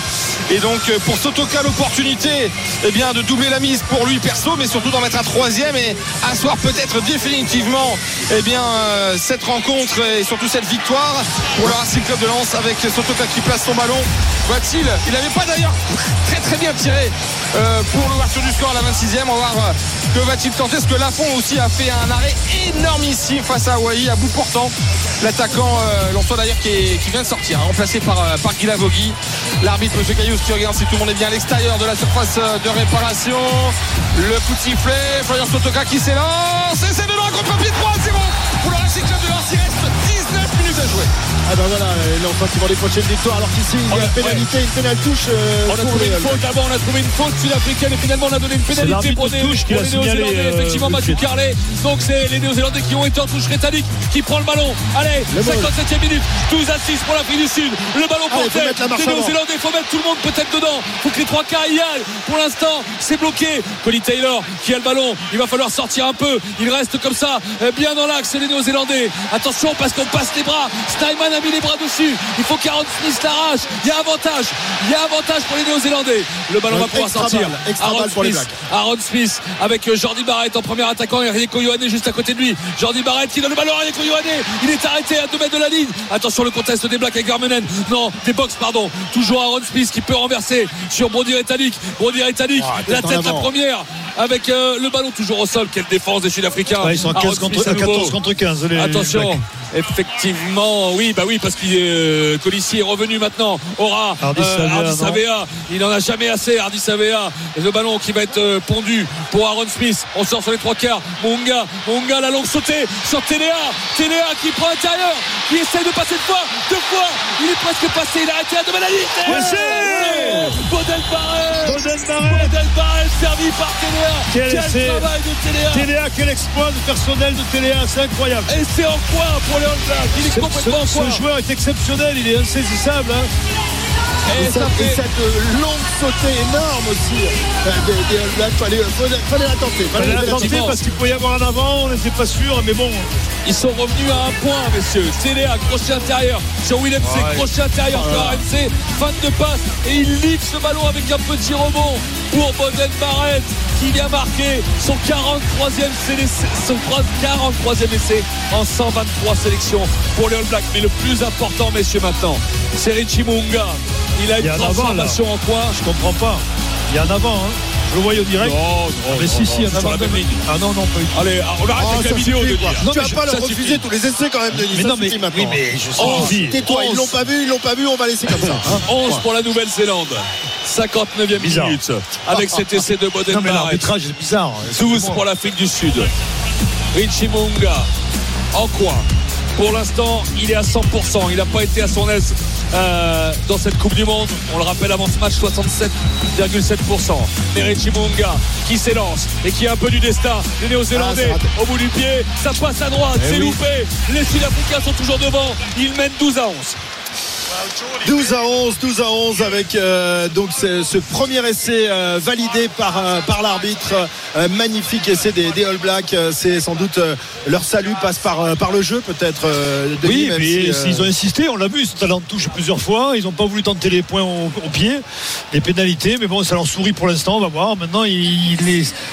Et donc euh, pour Sotoka, l'opportunité eh bien, de doubler la mise pour lui perso, mais surtout d'en mettre un troisième et asseoir peut-être définitivement eh bien, euh, cette rencontre et surtout cette victoire pour le Racing Club de Lens avec Sotoka qui place son ballon. Va-t-il Il n'avait pas d'ailleurs très très bien tiré euh, pour l'ouverture du score à la 26e. On va voir que va-t-il tenter. Parce que Lafont aussi a fait un arrêt énormissime face à Hawaii, à bout portant. L'attaquant, euh, d'ailleurs, qui, vient de sortir, hein, remplacé par, par Guy Lavogui. L'arbitre, M. Caillous, qui regarde si tout le monde est bien à l'extérieur de la surface euh, de réparation. Le coup de sifflet, Florian Sotoka qui s'élance. Et c'est de loin contre-pied 3 0 pour le Racing de Lens. Il reste 19 minutes à jouer. Ah ben voilà, euh, Lens qui vont les prochaines victoires alors qu'ici il y a On une pénalité, une pénale touche euh, On a trouvé les une faute d'abord, on a trouvé une faute sud-africaine et finalement on a donné une pénalité pour, les Néo-Zélandais. euh, Effectivement, Mathieu. Carlet. Donc c'est les Néo-Zélandais qui ont été en touche rétalique qui prend le ballon. Allez, Le ball. 57e minute, 12 à 6 pour l'Afrique du Sud. Le ballon porté des avant. Néo-Zélandais. Il faut mettre tout le monde peut-être dedans. Il faut que les trois quarts y aillent. Pour l'instant, c'est bloqué. Colin Taylor qui a le ballon. Il va falloir sortir un peu. Il reste comme ça, euh, bien dans l'axe, les Néo-Zélandais. Attention parce qu'on passe les bras Snyman a mis les bras dessus. Il faut qu'Aaron Smith l'arrache. Il y a avantage. Il y a avantage pour les Néo-Zélandais. Le ballon va pouvoir sortir. Aaron Smith. Blacks. Aaron Smith avec euh, Jordi Barrett en premier attaquant et Rieko Ioane juste à côté de lui. Jordi Barrett qui donne le ballon à Rieko Ioane. Il est arrêté à 2 mètres de la ligne. Attention le contest des Blacks avec Vermeulen. Non, des box pardon. Toujours Aaron Smith qui peut renverser sur Brody Retallick. Brody Retallick, Ah, la tête la première avec euh, le ballon toujours au sol. Quelle défense des Sud-Africains. Ouais, ils sont à 15 contre, Smith à à nouveau. 14 contre 15. les- les Attention, effectivement, oui, bah oui, parce que euh, Colissi est revenu maintenant. Aura Hardy Savea, non Savea. il n'en a jamais assez. Hardy Savea, le ballon qui va être euh, pondu pour Aaron Smith. On sort sur les trois quarts. Munga, Munga, la longue sautée sur Téléa. Téléa qui prend l'intérieur, qui essaie de passer une fois, deux fois. Il est presque passé, il a arrêté à deux. Bodel Barrett. Bodel Barrett servi par Téléa. Quel travail de Téléa. Téléa, quel exploit de personnel de Téléa, c'est incroyable. Et c'est en coin pour les All Blacks. Il est Ce, complètement en ce- coin. ce joueur est exceptionnel, il est insaisissable. hein. Et Et, ça et fait cette, euh, longue sautée énorme aussi euh, All Blacks. Fallait, fallait, fallait la tenter. Il Fallait a la tenter. Parce qu'il pouvait y avoir un avant, on n'était pas sûr, mais bon. Ils sont revenus à un point, messieurs. Télé à crochet intérieur sur Willem C. Ouais. Crochet intérieur sur RMC. Fan de passe. Et il livre ce ballon avec un petit rebond pour Boden Barrett qui vient marquer son 43e, sélection- son 43e essai en 123 sélections pour les All Blacks. Mais le plus important, messieurs, maintenant, c'est Richie Munga. Il a Il y une a un avant, transformation en coin. Je comprends pas. Il y a un avant, hein. Je le voyais au direct. Non, Ah, non, mais non, si, si, non, a sur la un même ligne. Ah non, non, pas tout. Allez, on arrête Oh, avec la vidéo, là. tu vas pas leur refuser tous les essais quand même, Denis. Mais non, mais, oui, mais je sais. Tais-toi, ils l'ont pas vu, ils l'ont pas vu, on va laisser comme ça. hein. 11 pour la Nouvelle-Zélande. 59e Bizarre. minute. Avec cet essai de Boden Non, mais l'arbitrage est bizarre. 12 pour l'Afrique du Sud. Richie Munga en coin. Pour l'instant, il est à 100%. Il n'a pas été à son aise euh, dans cette Coupe du Monde. On le rappelle avant ce match, 67,7%. Mais Richie Munga qui s'élance et qui a un peu du destin. Les Ah, Néo-Zélandais raté. au bout du pied. Ça passe à droite. Eh c'est oui. loupé. Les Sud-Africains sont toujours devant. Ils mènent 12 à 11. 12 à 11, 12 à 11 avec euh, donc ce, premier essai euh, validé par, euh, par l'arbitre. Magnifique essai des, des All Blacks. C'est sans doute leur salut passe par, par le jeu peut-être. Oui, même mais si, s'ils ont insisté, on l'a vu, ils sont allés en touche plusieurs fois. Ils n'ont pas voulu tenter les points au, au pied, les pénalités, mais bon, ça leur sourit pour l'instant, on va voir. Maintenant,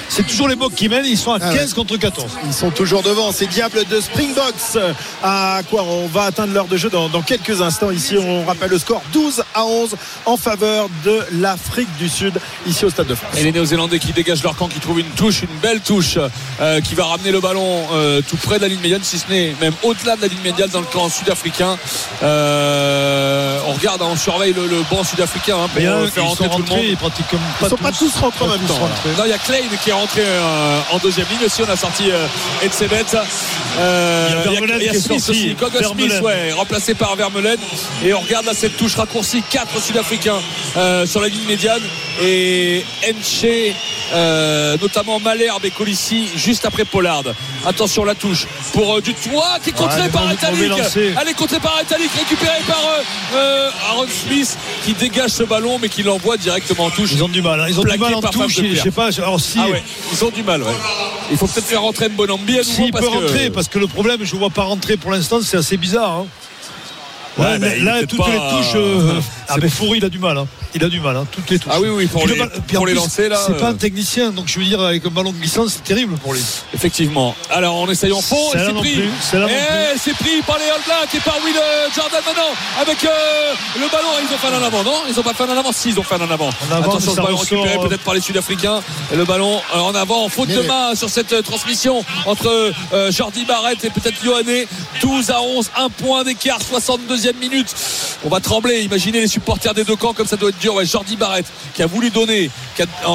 c'est toujours les Bocs qui mènent, ils sont à Ah 15 ouais. contre 14. Ils sont toujours devant. Ces Diables de Springboks. À quoi On va atteindre l'heure de jeu dans, dans quelques instants. Ici, on rappelle le score 12 à 11 en faveur de l'Afrique du Sud, ici au Stade de France. Et les Néo-Zélandais qui dégagent leur camp, qui trouvent une touche, une belle touche, euh, qui va ramener le ballon euh, tout près de la ligne médiane, si ce n'est même au-delà de la ligne médiane dans le camp sud-africain. Euh, on regarde, on surveille le, le banc sud-africain hein, pour là, faire rentrer le monde. rentrés, ils comme Ils sont pas tous rentrés en Pas même temps. rentrés. Non, il y a Klein qui est rentré euh, en deuxième ligne aussi. On a sorti euh, Edsebet. Euh, Il y a Smith aussi. Smith, ouais, remplacé par Vermeulen. Et on regarde là cette touche raccourcie. Quatre Sud-Africains euh, sur la ligne médiane. Et Enche, euh, notamment Malherbe et Colissi, juste après Pollard. Attention la touche pour euh, du toit qui est contré Ouais, par lancer. Elle est contrée par Etalik, récupérée par euh, Aaron Smith qui dégage ce ballon mais qui l'envoie directement en touche. Ils ont du mal, hein. ils ont du mal en touche. Je sais pas, alors si, Ah ouais, ils ont du mal, ouais. Il faut peut-être faire rentrer Mbonambi s'il parce peut que- rentrer, parce que le problème, je ne vois pas rentrer pour l'instant, c'est assez bizarre. hein. Ouais, là, bah, là, toutes pas- les touches. euh, Ah, mais Foury, il a du mal. hein. Il a du mal, hein, toutes les touches. Ah oui, oui, pour le les- en pour les lancer, là, C'est pas euh. un technicien, donc je veux dire, avec un ballon glissant, c'est terrible pour lui. Effectivement. Alors on essaye en fond c'est pris. Et c'est pris par les All Blacks et par Will euh, Jordan maintenant avec euh, le ballon. Ils ont fait un en avant, non? Ils ont pas fait un en avant? Si, ils ont fait un en avant. En avant, Attention, ça ballon récupéré euh, peut-être par les Sud-Africains. Et le ballon euh, en avant, faute de Mais- main sur cette euh, transmission entre euh, Jordi Barrett et peut-être Yohanné. 12 à 11, un point d'écart, 62e minute. On va trembler. Imaginez les supporters des deux camps comme ça doit être dur. Ouais, Jordi Barrett qui a voulu donner qui a- en,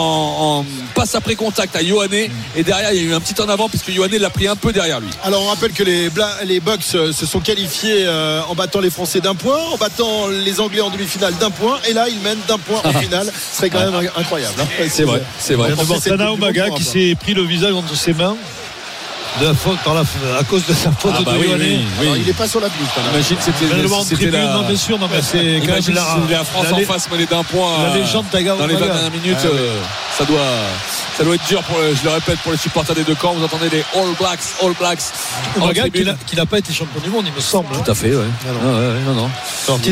en passe après contact à Yohanné et derrière il y a eu un petit en avant puisque Yohanné l'a pris un peu derrière lui. Alors on rappelle que les, Bla- les Bucks euh, se sont qualifiés euh, en battant les Français d'un point, en battant les Anglais en demi-finale d'un point, et là ils mènent d'un point en (laughs) finale. Ce serait quand même incroyable. hein. C'est vrai, c'est vrai. Il y a d'abord c'est le Tana plus bon Omaga qui s'est pris le visage entre ses mains. De la faute, par la, à cause de sa faute Ah bah de oui, Ioane. oui, oui. Alors, il est pas sur la quand même. Imagine c'était en la non, bien sûr, non, mais c'est quand même si la France en lé- face d'un point la euh, légende Taga dans les 20 Ouattara. dernières minutes Ah euh, ça doit ça doit être dur pour je le répète pour les supporters des deux camps vous entendez les All Blacks All Blacks en Ouattara qui n'a- pas été champion du monde, il me semble. hein. tout à fait ouais. Ah non. Ah non non Sorti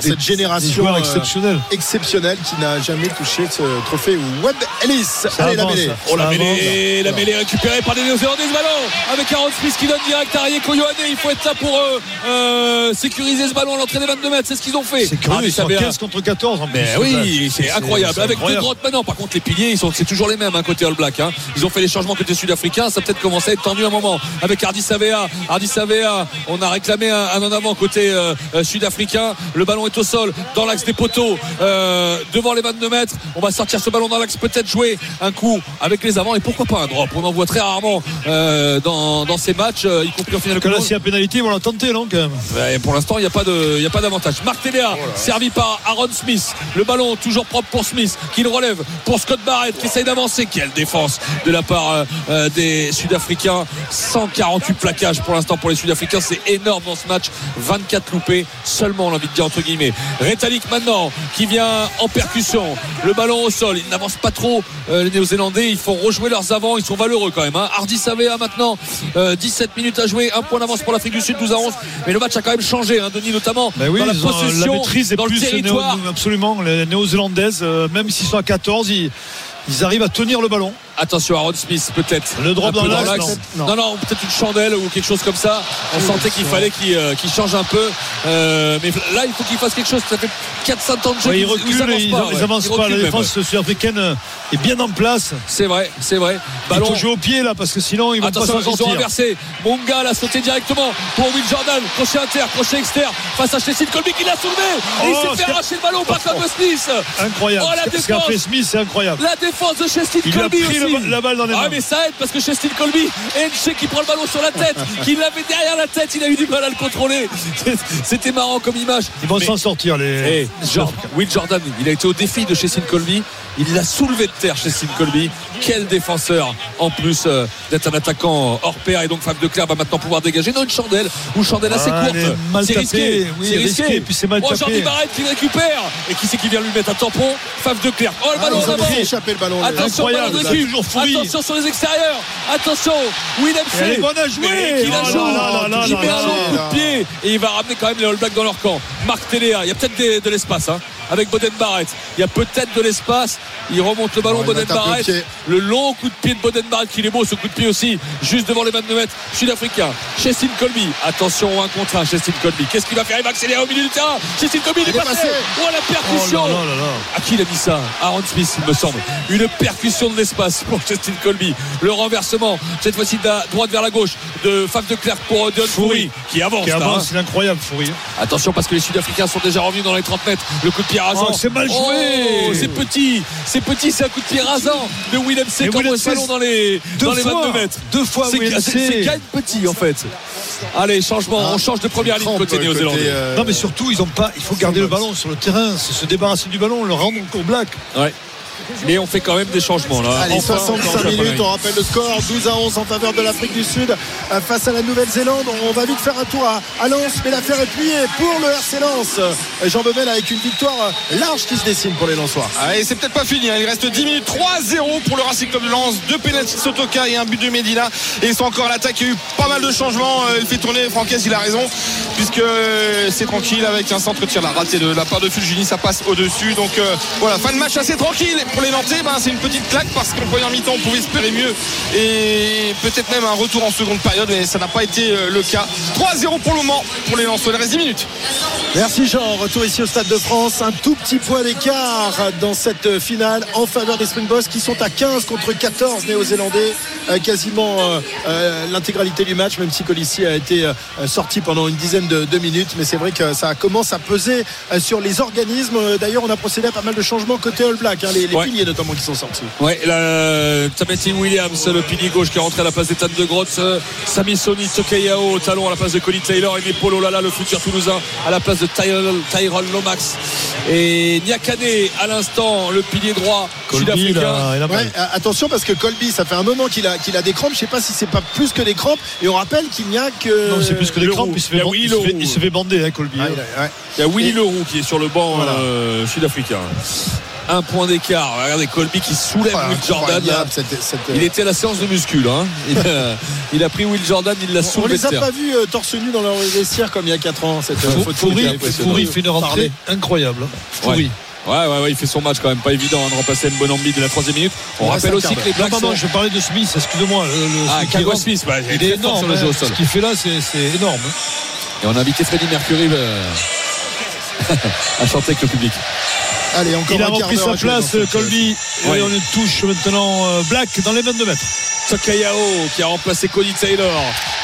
cette des génération, euh, exceptionnels. exceptionnel qui n'a jamais touché ce trophée Webb Ellis. Allez, la mêlée. ça. Oh la mêlée, la mêlée récupérée par les Néo-Zélandais ballon avec Aaron Smith qui donne direct à Rieko Ioane. Il faut être là pour euh, euh, sécuriser ce ballon à l'entrée des 22 mètres. C'est ce qu'ils ont fait. C'est curieux, Ah, ils sont Sabea. 15 contre 14 en plus. Mais oui, c'est incroyable. Avec deux incroyable. grottes maintenant. Par contre, les piliers, ils sont, c'est toujours les mêmes hein, côté All Black. hein. Ils ont fait les changements côté sud-africain. Ça a peut-être commencé à être tendu un moment. Avec Hardy Savea. Hardy Savea, on a réclamé un, un en avant côté euh, euh, sud-africain. Le ballon est au sol, dans l'axe des poteaux, euh, devant les 22 mètres. On va sortir ce ballon dans l'axe, peut-être jouer un coup avec les avants. Et pourquoi pas un drop On en voit très rarement euh, dans, dans ces matchs, euh, y compris en finale de Que Coupe là, s'il y a pénalité, ils vont la tenter, non, quand même? Ouais, pour l'instant, il n'y a pas de, il y a pas d'avantage. Marc Téléa, servi par Aaron Smith. Le ballon toujours propre pour Smith, qui le relève pour Scott Barrett, qui essaye d'avancer. Quelle défense de la part euh, euh, des Sud-Africains. 148 plaquages pour l'instant pour les Sud-Africains. C'est énorme dans ce match. 24 loupés seulement, on a envie de dire entre guillemets. Rétalik maintenant, qui vient en percussion. Le ballon au sol. Ils n'avancent pas trop, euh, les Néo-Zélandais. Ils font rejouer leurs avants. Ils sont valeureux quand même. Hein. Hardy Savea maintenant, euh, 17 minutes à jouer. Un point d'avance pour l'Afrique du Sud, 12 à 11. Mais le match a quand même changé, hein, Denis, notamment Ben oui, dans la euh, possession, la maîtrise est dans le plus territoire. néo- absolument. Les néo-zélandaises, euh, même s'ils sont à 14, ils, ils arrivent à tenir le ballon. Attention, Aaron Smith, peut-être. Le drop dans l'axe, non. Non, non, peut-être une chandelle ou quelque chose comme ça. On sentait qu'il fallait qu'il euh, qu'il change un peu. Euh, mais là, il faut qu'il fasse quelque chose. Ça fait 4-5 ans de jeu. Ouais, ils reculent, avancent et ils, pas, ils ouais. avancent Ils pas. La reculent défense sud-africaine euh, est bien en place. C'est vrai, c'est vrai. Il faut jouer au pied là parce que sinon ils vont Attention, pas s'en ils ont sortir. inversé. L'a sauté directement pour Will Jordan. Crochet inter, crochet externe face à Chessin Colby qui l'a soulevé. Et il Oh, s'est fait arracher le ballon par Cole Smith. Incroyable. Oh, la défense. fait Smith, c'est incroyable. La défense de a Colby la balle dans les Ah mains. mais ça aide parce que Chestin Colby Enche qui prend le ballon sur la tête (laughs) qui l'avait derrière la tête il a eu du mal à le contrôler (laughs) c'était marrant comme image Ils vont s'en sortir les. Eh, Jor- Will Jordan, il a été au défi de Chessin Colby. Il l'a soulevé de terre, Chessin Colby. Quel défenseur, en plus euh, d'être un attaquant hors pair. Et donc, Fab de Clerc va maintenant pouvoir dégager. Non, une chandelle, ou chandelle assez Ah, courte. C'est risqué. Oui, c'est risqué, risqué. puis c'est mal oh. Jordi Barrett qui le récupère. Et qui c'est qui vient lui mettre un tampon? Fab de Clerc. Oh, le Ah, ballon avant. fait échapper le ballon. Attention, Incroyable, ballon de. Toujours. Attention sur les extérieurs. Attention, Willem Elle est bonne à jouer. Qui la Oh joue là met un long coup de pied et il va ramener quand même les All Blacks dans leur camp. Marc Téléa, il y a peut-être de l'espace hein, avec Boden Barrett. Il y a peut-être de l'espace. Il remonte le ballon Oh, Boden au Barrett. Le long coup de pied de Boden Barrett qui est beau ce coup de pied aussi juste devant les 22 mètres sud-africains. Chestin Colby. Attention un contre un Chestin Colby. Qu'est-ce qu'il va faire? Il va accélérer au milieu du terrain. Chestin Colby il est Il est passé. passé. Oh la Oh percussion là là là là. à qui il a mis ça? Aaron Smith, il me semble. Une percussion de l'espace pour Justin Colby. Le renversement, cette fois-ci de la droite vers la gauche, de Faf de Clerc pour Dion Foury, qui avance. Qui avance, hein. c'est incroyable, Foury. Attention parce que les Sud-Africains sont déjà revenus dans les 30 mètres. Le coup de pied rasant. Oh, c'est mal joué. Oh, c'est petit. C'est petit, c'est un coup de pied rasant de Willem C. Comme C, ballon dans les, deux dans les fois. 22 mètres. Deux fois, C'est Willem c'est- C. c'est Gagne petit en fait. Allez, changement. Ah, on change de première ligne côté néo-zélandais. euh, Non, mais surtout, ils ont pas. Il faut garder le ballon sur le terrain, c'est se débarrasser du ballon, le rendre encore black. Ouais. Mais on fait quand même des changements là. Allez, Enfin, on 65 change la minutes, on rappelle le score 12 à 11 en faveur de l'Afrique du Sud euh, face à la Nouvelle-Zélande. On va vite faire un tour à, Lens, mais l'affaire est pliée pour le RC Lens. Euh, Jean Bemel avec une victoire euh, large qui se dessine pour les Lensois. Ah, et c'est peut-être pas fini, hein. il reste 10 minutes 3-0 pour le Racing Club de Lens, deux pénaltys de Sotoka et un but de Medina et ils sont encore à l'attaque, il y a eu pas mal de changements, il fait tourner Franquès, il a raison puisque c'est tranquille avec un centre tir là, raté de la part de Fulgini, ça passe au-dessus donc euh, voilà, fin de match assez tranquille pour les Nantais, ben, c'est une petite claque parce qu'en première mi-temps on pouvait espérer mieux et peut-être même un retour en seconde période mais ça n'a pas été euh, le cas 3-0 pour le moment pour les Lensois, il reste 10 minutes Merci Jean. Retour ici au Stade de France. Un tout petit point d'écart dans cette finale en faveur des Springboks qui sont à 15 contre 14 néo-zélandais. Euh, quasiment euh, l'intégralité du match, même si Colissi a été sorti pendant une dizaine de, minutes. Mais c'est vrai que ça commence à peser sur les organismes. D'ailleurs, on a procédé à pas mal de changements côté All Black. hein, les Ouais. piliers notamment qui sont sortis. Ouais, la, Tamati Williams, le pilier gauche qui est rentré à la place d'Ethan de Grotz, euh, Sami Soni, Tokeyao au talon à la place de Colin Taylor et Polo Lala, le futur Toulousain, à la place de Tyrell, Tyrell Lomax. Et Niakane à l'instant, le pilier droit il Sud-Africain. il. Ouais, euh, attention parce que Colby, ça fait un moment qu'il a, qu'il a des crampes. Je sais pas si c'est pas plus que des crampes. Et on rappelle qu'il n'y a que. Non, c'est plus que Leroux. crampes. Il se Il y fait, Willy il se fait- il se fait bander, hein, Colby. Hein. il a- ouais. Il y a Willy Et- Leroux qui est sur le banc Voilà. euh, sud-africain. Un point d'écart. Regardez Colby qui soulève Will Jordan. incroyable, cette- cette- Il était à la séance de muscule. Hein. Il, a, il a pris Will Jordan, il l'a On soulevé les de a terre. pas vus euh, torse nu dans leur vestiaire comme il y a 4 ans. Cette euh, Fou- photo qui Foury, est impressionnante. Foury fait une rentrée incroyable. hein. Ouais, ouais, ouais, il fait son match quand même. Pas évident hein, de remplacer Mbonambi de la troisième minute. On rappelle aussi que les Non, Blacks pardon, sont... je parlais de Smith, excusez-moi. Ah, rentre, Smith, bah, il Il est énorme. sur le jeu au sol. Ce qu'il fait là, c'est énorme. Et on a invité Freddie Mercury euh, (laughs) à chanter avec le public. Allez, encore Il a repris sa place, Colby. Ouais. Et on le touche maintenant euh, Black dans les 22 mètres. Takayao qui a remplacé Cody Taylor.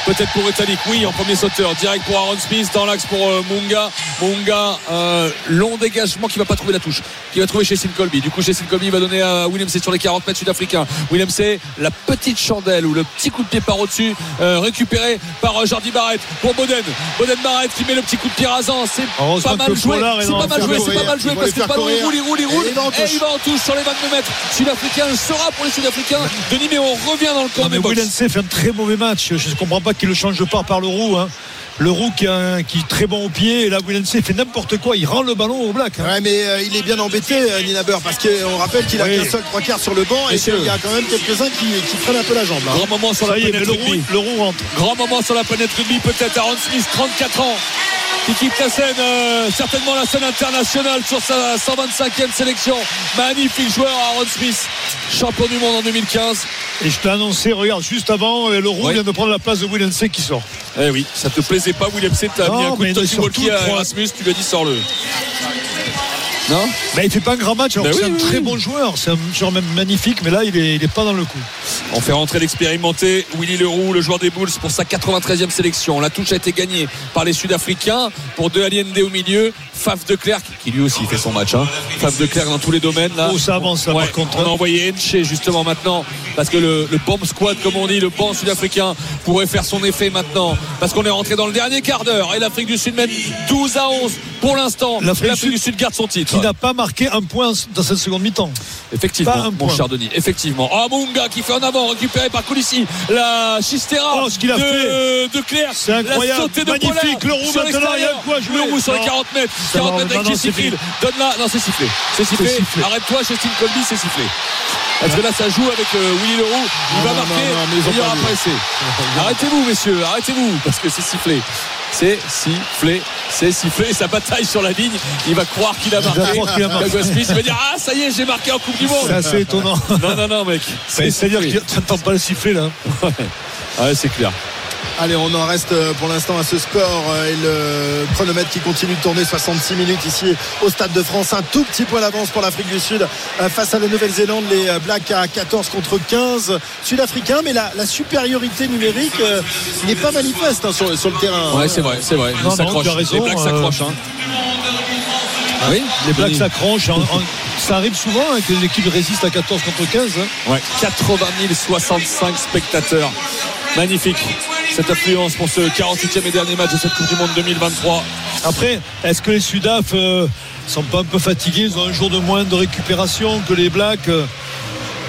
Peut-être pour Italic, oui, en premier sauteur. Direct pour Aaron Smith, dans l'axe pour euh, Munga. Munga, euh, long dégagement qui va pas trouver la touche. Qui va trouver chez Colby. Du coup, chez Colby va donner à William C sur les 40 mètres sud-africains. William C, la petite chandelle ou le petit coup de pied par au-dessus, euh, récupéré par euh, Jordi Barrett pour Boden. Boden Barrett qui met le petit coup de pied rasant. C'est pas mal joué. C'est pas mal joué, c'est pas mal joué Il parce que le faire ballon il roule, il roule, il roule. Et il va en Et touche. il va en touche sur les 22 mètres. Sud-africain sera pour les Sud-Africains. Denis, mais on revient dans le camp Non, mais. William fait un très mauvais match. Je ne comprends pas qu'il le change pas par le roux. hein. Le roux qui, a un- qui est très bon au pied. Et là, William C fait n'importe quoi. Il rend le ballon au Black. hein. Ouais, mais euh, il est bien embêté, euh, Ninaber, parce qu'on rappelle qu'il a Oui. qu'un seul trois quarts sur le banc et Messieurs. qu'il y a quand même quelques-uns qui, qui prennent un peu la jambe. là. Grand moment sur la planète le roux, rugby. le roux rentre. Grand moment sur la planète rugby, peut-être Aaron Smith, 34 ans, qui quitte la scène, euh, certainement la scène internationale sur sa 125e sélection. Magnifique joueur Aaron Smith, champion du monde en 2015. Et je t'ai annoncé, regarde, juste avant, euh, le roux vient de prendre la place de William C qui sort. Eh oui, ça te plaisait pas, William C. T'as mis un coup de Walkie à Erasmus, tu lui as dit sors-le. Non Mais il fait pas un grand match, Ben oui, c'est un oui, très oui. bon joueur. C'est un joueur même magnifique, mais là, il est, il est pas dans le coup. On fait rentrer l'expérimenté Willy Leroux, le joueur des Bulls, pour sa 93e sélection. La touche a été gagnée par les Sud-Africains pour De Allende au milieu. Faf de Klerk, qui lui aussi fait son match. Hein. Faf de Klerk dans tous les domaines. Là. Oh, ça avance, là, Ouais, par contre. On a envoyé Enche justement maintenant, parce que le, le bomb squad, comme on dit, le banc sud-africain pourrait faire son effet maintenant, parce qu'on est rentré dans le dernier quart d'heure et l'Afrique du Sud mène 12 à 11 pour l'instant. L'Afrique L'Afrique du du Sud garde son titre. Qui n'a pas marqué un point dans cette seconde mi-temps. Effectivement, Pas un mon point. cher Denis. Effectivement. Ah, Munga qui fait en avant, récupéré par Coulissi. La Chistera Oh, ce qu'il a de, fait. de Claire. C'est incroyable. La sautée de Magnifique. Pollard Le roux maintenant, il y a quoi jouer. Le roux sur les Non. 40 mètres. Ça 40 va, mètres avec non, c'est fini. Field. Donne-la. Non, c'est sifflé. C'est sifflé. Arrête-toi, Justin Colby, c'est sifflé. Parce que là, ça joue avec euh, Willy Leroux. Il Non, va non, marquer. non, il y aura pas. Arrêtez-vous, messieurs. Arrêtez-vous. Parce que c'est sifflé. C'est sifflé. C'est sifflé. Sa bataille sur la ligne. Il va croire qu'il a va marqué. croire qu'il a marqué. Smith, il va dire Ah, ça y est, j'ai marqué en Coupe du Monde. C'est assez étonnant. Non, non, non, mec. C'est-à-dire que tu n'entends pas le sifflet là. Ah ouais, c'est clair. Allez, on en reste euh, pour l'instant à ce score euh, et le chronomètre qui continue de tourner 66 minutes ici au Stade de France. Un tout petit point d'avance pour l'Afrique du Sud euh, face à la Nouvelle-Zélande. Les Blacks à 14 contre 15 Sud-Africains. Mais la, la supériorité numérique euh, n'est pas manifeste hein, sur, sur le terrain. Ouais, c'est vrai, c'est vrai. Non, Ils non, s'accrochent. tu as raison, Les Blacks euh, s'accrochent. Hein. Oui, Les Blacks Oui. s'accrochent. En- en- Ça arrive souvent hein, que l'équipe résiste à 14 contre 15. hein. Ouais, 80 065 spectateurs. Magnifique. Cette affluence pour ce 48e et dernier match de cette Coupe du Monde 2023. Après, est-ce que les Sudaf euh, sont pas un peu fatigués Ils ont un jour de moins de récupération que les Blacks. Euh,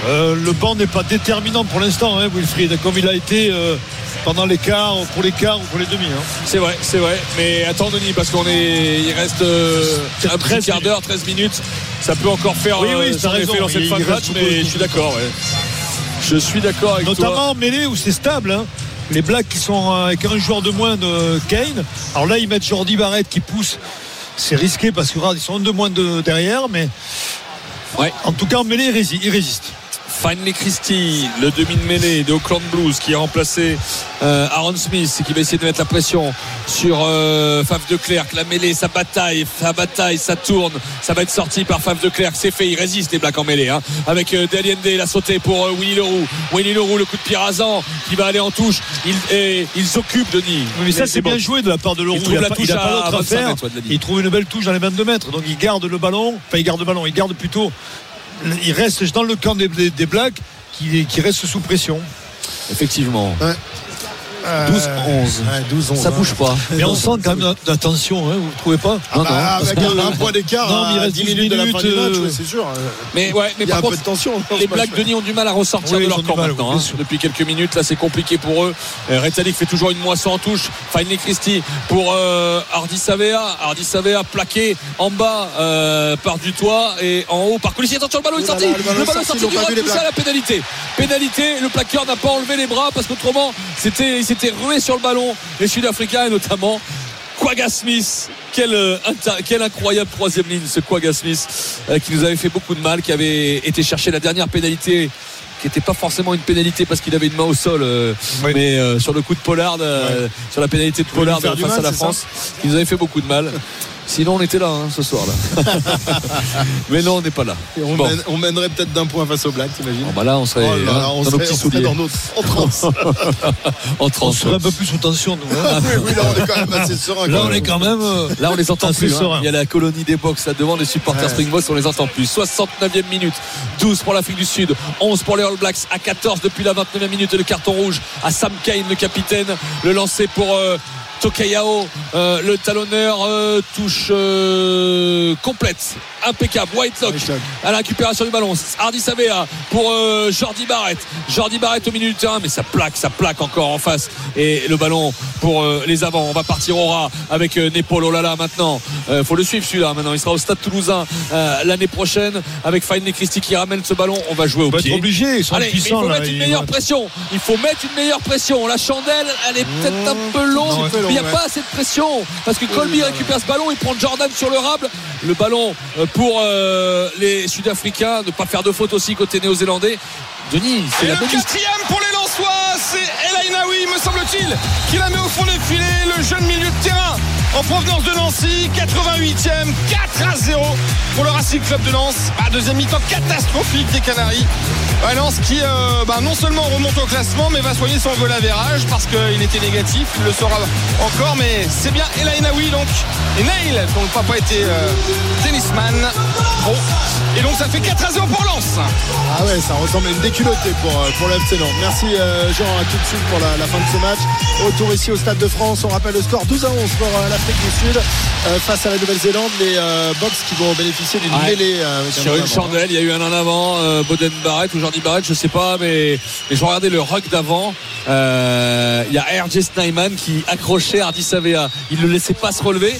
euh, le banc n'est pas déterminant pour l'instant, hein, Wilfried, comme il a été euh, pendant les quarts, pour les quarts ou pour les demi. hein. C'est vrai, c'est vrai. Mais attends, Denis, parce qu'on est. Il reste euh, un petit 13 quart d'heure, 13 minutes. Ça peut encore faire Oui, oui, son effet dans cette Il- fin de match, mais je suis d'accord, ouais. Je suis d'accord avec toi. Notamment en mêlée où c'est stable. hein. Les Blacks qui sont euh, avec un joueur de moins de Kane. Alors là, ils mettent Jordi Barrett qui pousse. C'est risqué parce que regarde, ils sont un de moins de derrière, mais Ouais. en tout cas en mêlée, ils rési- ils résistent. Finley Christie, le demi de mêlée de Auckland Blues qui a remplacé euh, Aaron Smith et qui va essayer de mettre la pression sur euh, Faf de Klerk. La mêlée, sa bataille, sa bataille, ça tourne. Ça va être sorti par Faf de Klerk. C'est fait, il résiste les Blacks en mêlée. Hein, avec euh, Daliende, la sautée pour euh, Willy Leroux. Willy Leroux, le coup de pied rasant qui va aller en touche. Il, et, ils s'occupent, Denis. Mais ça, c'est bon. bien joué de la part de Leroux. Il trouve la pas- touche à d'autre 25 faire. mètres, ouais. Il trouve une belle touche dans les 22 mètres. Donc il garde le ballon. Enfin, il garde le ballon. Il garde plutôt. Il reste dans le camp des, des, des Blacks qui, qui reste sous pression. Effectivement. 12-11. Ça bouge pas. Mais on sent quand même la tension, hein, vous ne trouvez pas Ah bah, avec un, un point d'écart Non, mais il à reste 10 12 minutes de la fin du minutes, match, euh, ouais, c'est sûr. Mais ouais, mais Il y a par un peu contre, de tension. les Blacks Denis ont du mal à ressortir Oui, de leur camp mal, maintenant. hein. Depuis quelques minutes, là, c'est compliqué pour eux. Euh, fait toujours une moisson en touche. Finley Christie pour euh, Hardy Savea. Hardy Savea plaqué en bas euh, par du toit et en haut par Colissi. Attention, le ballon est sorti. le ballon est sorti, du droit, à la pénalité. Pénalité, le plaqueur n'a pas enlevé les bras parce qu'autrement, c'était, il s'était rué sur le ballon. Les Sud-Africains et notamment Quagga Smith. Quel, euh, incroyable troisième ligne, ce Quagga Smith, euh, qui nous avait fait beaucoup de mal, qui avait été chercher la dernière pénalité qui n'était pas forcément une pénalité parce qu'il avait une main au sol, euh, Oui. mais euh, sur le coup de Pollard, euh, sur la pénalité de Pollard face mal, à la France, qui nous avait fait beaucoup de mal. (laughs) Sinon, on était là hein, ce soir-là. (laughs) mais non, on n'est pas là. Et on, Bon. mène- on mènerait peut-être d'un point face aux Blacks, t'imagines Bon, bah là, on serait Oh là hein, on dans nos serait- on serait dans notre en transe. (laughs) En On serait un peu plus sous tension, nous. hein. oui, oui, là on est quand même assez serein. Là, on est quand même. euh, Là, on les entend plus. hein. serein. Il y a la colonie des box là devant, les supporters Ouais. Springboks, on les entend plus. 69e minute, 12 pour l'Afrique du Sud, 11 pour les All Blacks, à 14 depuis la 29e minute. Et le carton rouge à Sam Kane, le capitaine. Le lancer pour. euh, Tokayao, euh, le talonneur euh, touche euh, complète, impeccable. Whitelock à la récupération du ballon. Hardy Savea pour euh, Jordi Barrett. Jordi Barrett au milieu du terrain, mais ça plaque, ça plaque encore en face. Et le ballon pour euh, les avants. On va partir au ras avec euh, Nepal. Oh là là, maintenant. Euh, faut le suivre celui-là maintenant. Il sera au stade toulousain euh, l'année prochaine avec Fine Christie qui ramène ce ballon. On va jouer au On pied. être obligé, ils sont Allez, mais il puissants. faut là, mettre une meilleure pression. Il faut mettre une meilleure pression. La chandelle, elle est peut-être un peu longue. Il n'y a ouais. pas assez de pression. Parce que Colby récupère ce ballon, il prend Jordan sur le rable. Le ballon euh, pour euh, les Sud-Africains, ne pas faire de faute aussi côté néo-zélandais. Denis, c'est la le quatrième pour les Lensois, c'est El Ainaoui, me semble-t-il, qui la met au fond des filets, le jeune milieu de terrain en provenance de Nancy, 88e, 4 à 0 pour le Racing Club de Lens. Bah, deuxième mi-temps catastrophique des Canaries. Ouais, Lens qui euh, bah, non seulement remonte au classement, mais va soigner son goal à verrage parce qu'il était négatif, il le saura encore, mais c'est bien El Ainaoui donc. Et Neil, dont le papa était euh, tennisman. Et donc ça fait 4 à 0 pour Lens. Ah ouais, ça ressemble à une déculottée pour, euh, pour. Merci euh, Jean, à tout de suite pour la, la fin de ce match. Retour ici au Stade de France, on rappelle le score 12 à 11 pour euh, l'Afrique du Sud euh, face à la Nouvelle-Zélande. Les euh, Box qui vont bénéficier d'une Ouais. mêlée. euh, avec un Sur en une avant. chandelle, il y a eu un en avant, euh, Boden Barrett ou Jordi Barrett, je sais pas, mais, mais je regardais le rock d'avant. Il y a RJ Snyman qui accrochait Hardy Savea. Il ne le laissait pas se relever.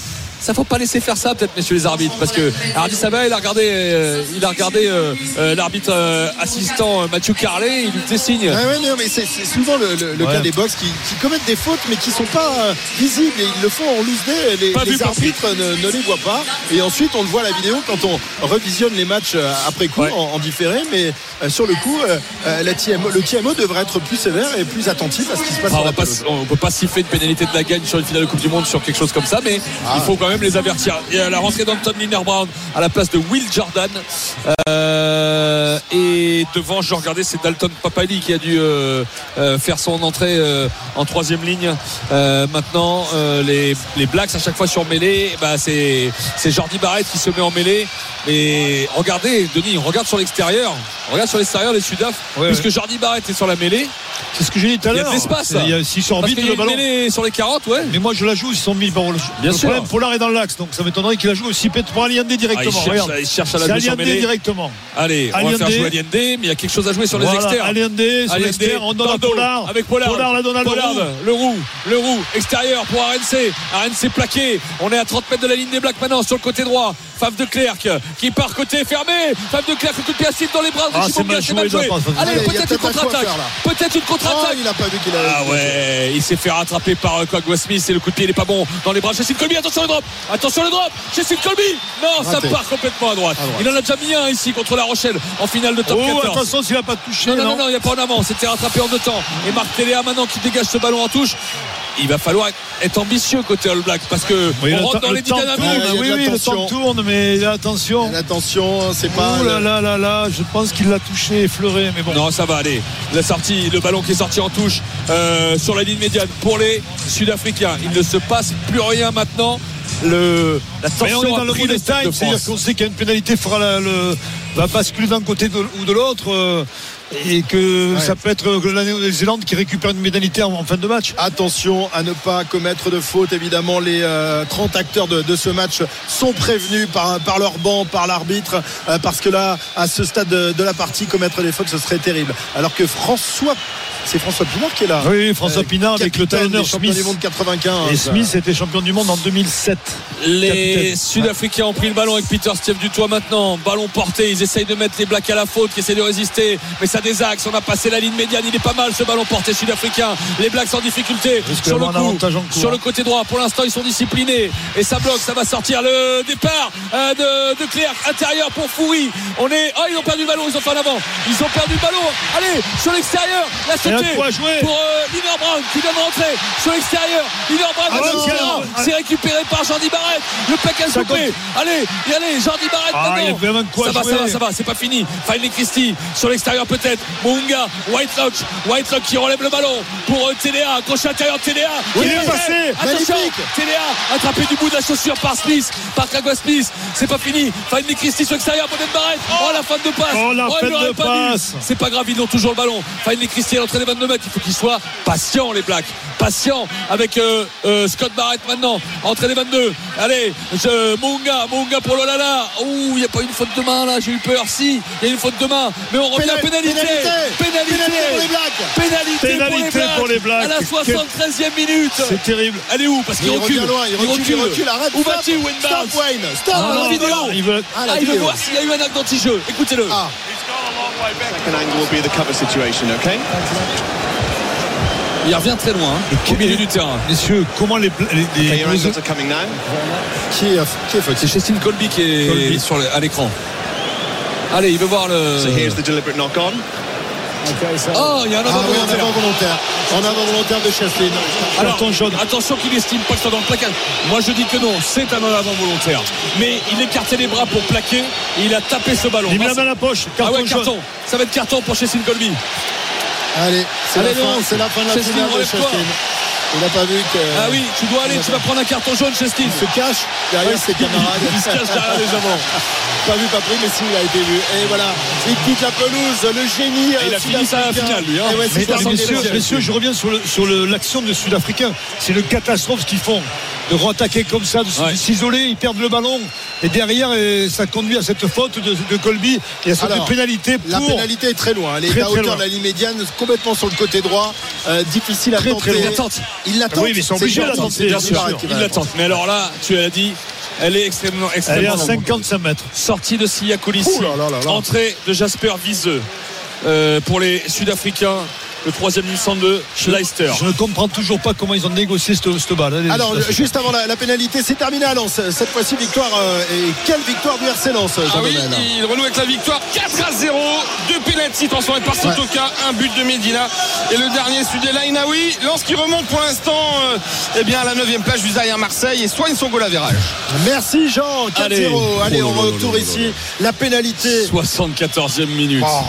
Ça faut pas laisser faire ça peut-être messieurs les arbitres parce que Hardy Savea il a regardé euh, il a regardé euh, euh, l'arbitre euh, assistant euh, Mathieu Carlet il lui faisait signe Ouais, ouais, non, mais c'est c'est souvent le, le- le Ouais. cas des box qui, qui commettent des fautes mais qui sont pas euh, visibles et ils le font en loose day. Les, Pas les arbitres ne, ne les voient pas et ensuite on le voit à la vidéo quand on revisionne les matchs après coup Ouais. en, en différé. Mais euh, sur le coup, la TMO, le TMO devrait être plus sévère et plus attentif à ce qui se passe. Enfin, sur on on peut pas siffler une pénalité de la gagne sur une finale de Coupe du Monde sur quelque chose comme ça, mais il faut quand même les avertir. Et à la rentrée d'Anton Liner Brown à la place de Will Jordan. Euh, et devant, je regardais, c'est Dalton Papali qui a dû euh, euh, faire son entrée euh, en troisième ligne. Euh, maintenant, euh, les, les Blacks à chaque fois sur mêlée, bah, c'est c'est Jordi Barrett qui se met en mêlée. Et regardez, Denis, on regarde sur l'extérieur. On regarde sur l'extérieur les Sudaf, Ouais, puisque Jordi Barrett est sur la mêlée. C'est ce que j'ai dit tout à Il y a l'heure. de l'espace. Il y a- S'ils sont Parce vite le une ballon. mêlée sur les 40, ouais. Mais moi je la joue, ils sont mis par le, Bien le sûr. problème, Pollard est dans l'axe, donc ça m'étonnerait qu'il la joue aussi peut-être pour Allende Ah, il, directement. cherche, il cherche à la jouer mêlée. directement. Allez, on va faire jouer Allende, mais il y a quelque chose à jouer sur les Voilà, externes. Allende, sur on donne à Pollard. Avec Pollard. Pollard la donne à Pollard, le roux, le roux, extérieur pour RNC. RNC plaqué. On est à 30 mètres de la ligne des Blacks maintenant sur le côté droit. Fave de Clerc qui part côté fermé. Fave de Clerc, le coup de pied acide dans les bras de Ah, Simon c'est mal c'est joué, mal Allez, peut-être une contre-attaque. Peut-être une contre-attaque. il a pas vu qu'il. Ah ouais, il s'est fait rattraper par euh, Quagga Smith et le coup de pied il est pas bon dans les bras de Jesse Colby. Attention le drop, attention le drop, Jesse Colby. Non, ça part complètement à droite. À droite. Il en a déjà mis un ici contre La Rochelle en finale de top Oh, 14. attention s'il va pas toucher. Non, non, non, non, il n'y a pas en avant. C'était rattrapé en deux temps. Et Marc Téléa maintenant qui dégage ce ballon en touche. Il va falloir être ambitieux côté All Black parce que Oui, on le rentre temps- dans le les temps dynamiques. Ouais, il y a tourne, de oui, oui, le temps tourne, mais attention. Attention, c'est pas. Oh là là là là, je pense qu'il l'a touché, effleuré, mais bon. Non, ça va aller. La sortie, le ballon qui est sorti en touche euh, sur la ligne médiane pour les Sud-Africains. Il ne se passe plus rien maintenant. Le, la Mais tension on est dans le de time, c'est-à-dire qu'on sait qu'il y a une pénalité fera la- le, va basculer d'un côté de- ou de l'autre. euh, et que Ouais. ça peut être la Nouvelle-Zélande qui récupère une médaillité en, en fin de match. Attention à ne pas commettre de faute. Évidemment, les euh, 30 acteurs de, de ce match sont prévenus par, par leur banc, par l'arbitre, euh, parce que là, à ce stade de, de la partie, commettre des fautes, ce serait terrible. Alors que François, c'est François Pinard qui est là. Oui, François Euh, Pinard avec le talonneur Smith. du monde 95. Et Smith était champion du monde en 2007. Les. Sud-Africains ont pris le ballon avec Peter Steve du toit maintenant. Ballon porté. Ils essayent de mettre les Blacks à la faute, qui essaient de résister. Mais ça désaxe. On a passé la ligne médiane. Il est pas mal ce ballon porté sud-africain. Les Blacks en difficulté sur le coup. Sur hein. le côté droit. Pour l'instant, ils sont disciplinés. Et ça bloque. Ça va sortir le départ euh, de, de Clerc. Intérieur pour Foury. On est. Oh, ils ont perdu le ballon. Ils ont fait en avant. Ils ont perdu le ballon. Allez, sur l'extérieur. La jouer. pour euh, Brown qui vient de rentrer sur l'extérieur. Liner Brown Ah C'est récupéré par Jordi Barrett. Le Ça souper. Allez, y allez, Jordi Barrett Ah, il y a maintenant. quoi ça va, ça va, ça va, c'est pas fini. Finley Christie sur l'extérieur peut-être. Munga, Whitelock, Whitelock qui relève le ballon pour euh, TDA, crochet intérieur TDA. Oui, Qui est il est passé. Attention. TDA attrapé du bout de la chaussure par Smith, par Kagwa Smith. C'est pas fini. Finley Christie sur l'extérieur, peut-être Barrett. Oh la fin de passe. Oh, la il l'aurait de pas passe. C'est pas grave, ils ont toujours le ballon. Finley Christie à l'entrée des 22 mètres. Il faut qu'ils soient patients, les Blacks. Patients avec euh, euh, Scott Barrett maintenant. Entrée des 22. Allez, je, Munga, Munga pour Lolala. Ouh, il n'y a pas une faute de main là, j'ai eu peur. Si, il y a une faute de main. Mais on revient à Pénal- pénalité. Pénalité. Pénalité pour les Blacks. Pénalité, Pénalité pour les Blacks. À la 73e minute. C'est terrible. Elle est où Parce qu'il Il recule. il recule, il recule, arrête. Où stop. vas-tu, Wayne Barnes Stop, Wayne. Stop. Ah, la vidéo. Il veut- Ah, la Ah, il veut vidéo. voir s'il y a eu un acte d'anti-jeu. Écoutez-le. Ah, Second angle will be the cover situation, okay? Il revient très loin, hein, au milieu du terrain. Messieurs, comment les, les, les- qui est, qui est C'est Chestine Colby qui est Colby. sur le- à l'écran. Allez, il veut voir le. So here's the deliberate knock on. Okay, Oh, il y a un Ah avant oui, en volontaire. avant volontaire. En avant volontaire de Chasseline. Alors, jaune. attention qu'il estime pas que c'est dans le placage. Moi je dis que non, c'est un en avant volontaire. Mais il écartait les bras pour plaquer et il a tapé ce ballon. Il met Ah, la main à la poche. ah Carton ouais, jaune. carton. Ça va être carton pour Chestine Colby. Allez, c'est la, fin, c'est la fin de la finale de relève-toi. Il n'a pas vu que. Ah oui, tu dois aller, tu vas prendre un carton jaune, Chestine. Il se cache derrière ses camarades. Il se cache derrière les avants. (laughs) Pas vu, pas pris, mais si, il a été vu. Et voilà, il quitte la pelouse, le génie. Et il a fini sa sud-africain. finale, lui, hein. Ouais, c'est Mais, messieurs, messieurs. je reviens sur, le- sur le- l'action de Sud-Africains. C'est une catastrophe ce qu'ils font. De re-attaquer comme ça, de, Ouais. s'isoler, ils perdent le ballon. Et derrière, euh, ça conduit à cette faute de, de Colby et à cette Alors, pénalité La pour. pénalité est très loin. Elle est Très, à hauteur loin. de la ligne médiane, complètement sur le côté droit. Euh, difficile à Très, tenter. très loin. Il l'attente. Il l'attente. Oui, mais ils sont obligés de l'attenter, Bien sûr, il l'attend. Mais alors là, tu as dit, elle est extrêmement, Elle est extrêmement à longue. 55 mètres. Sortie de Sia Colissi. Entrée de Jasper Viseux. Euh, pour les Sud-Africains, le troisième 102, Schleister. Je ne comprends toujours pas comment ils ont négocié cette, cette balle. hein, les Alors, juste avant la, la pénalité, c'est terminé à Lens. Cette fois-ci, victoire. euh, et quelle victoire du RC Lens, Ah oui, il renoue avec la victoire 4 à 0. Deux pénaltys transformés par Sotoka, un but de Medina. Et le dernier, celui de Lainaoui. Qui remonte pour l'instant euh, eh bien, à la 9 place juste derrière Marseille et soigne son goal à virage. Merci Jean, 4-0. Allez. Allez, Oh on là retourne ici. La pénalité. 74e minute. Oh.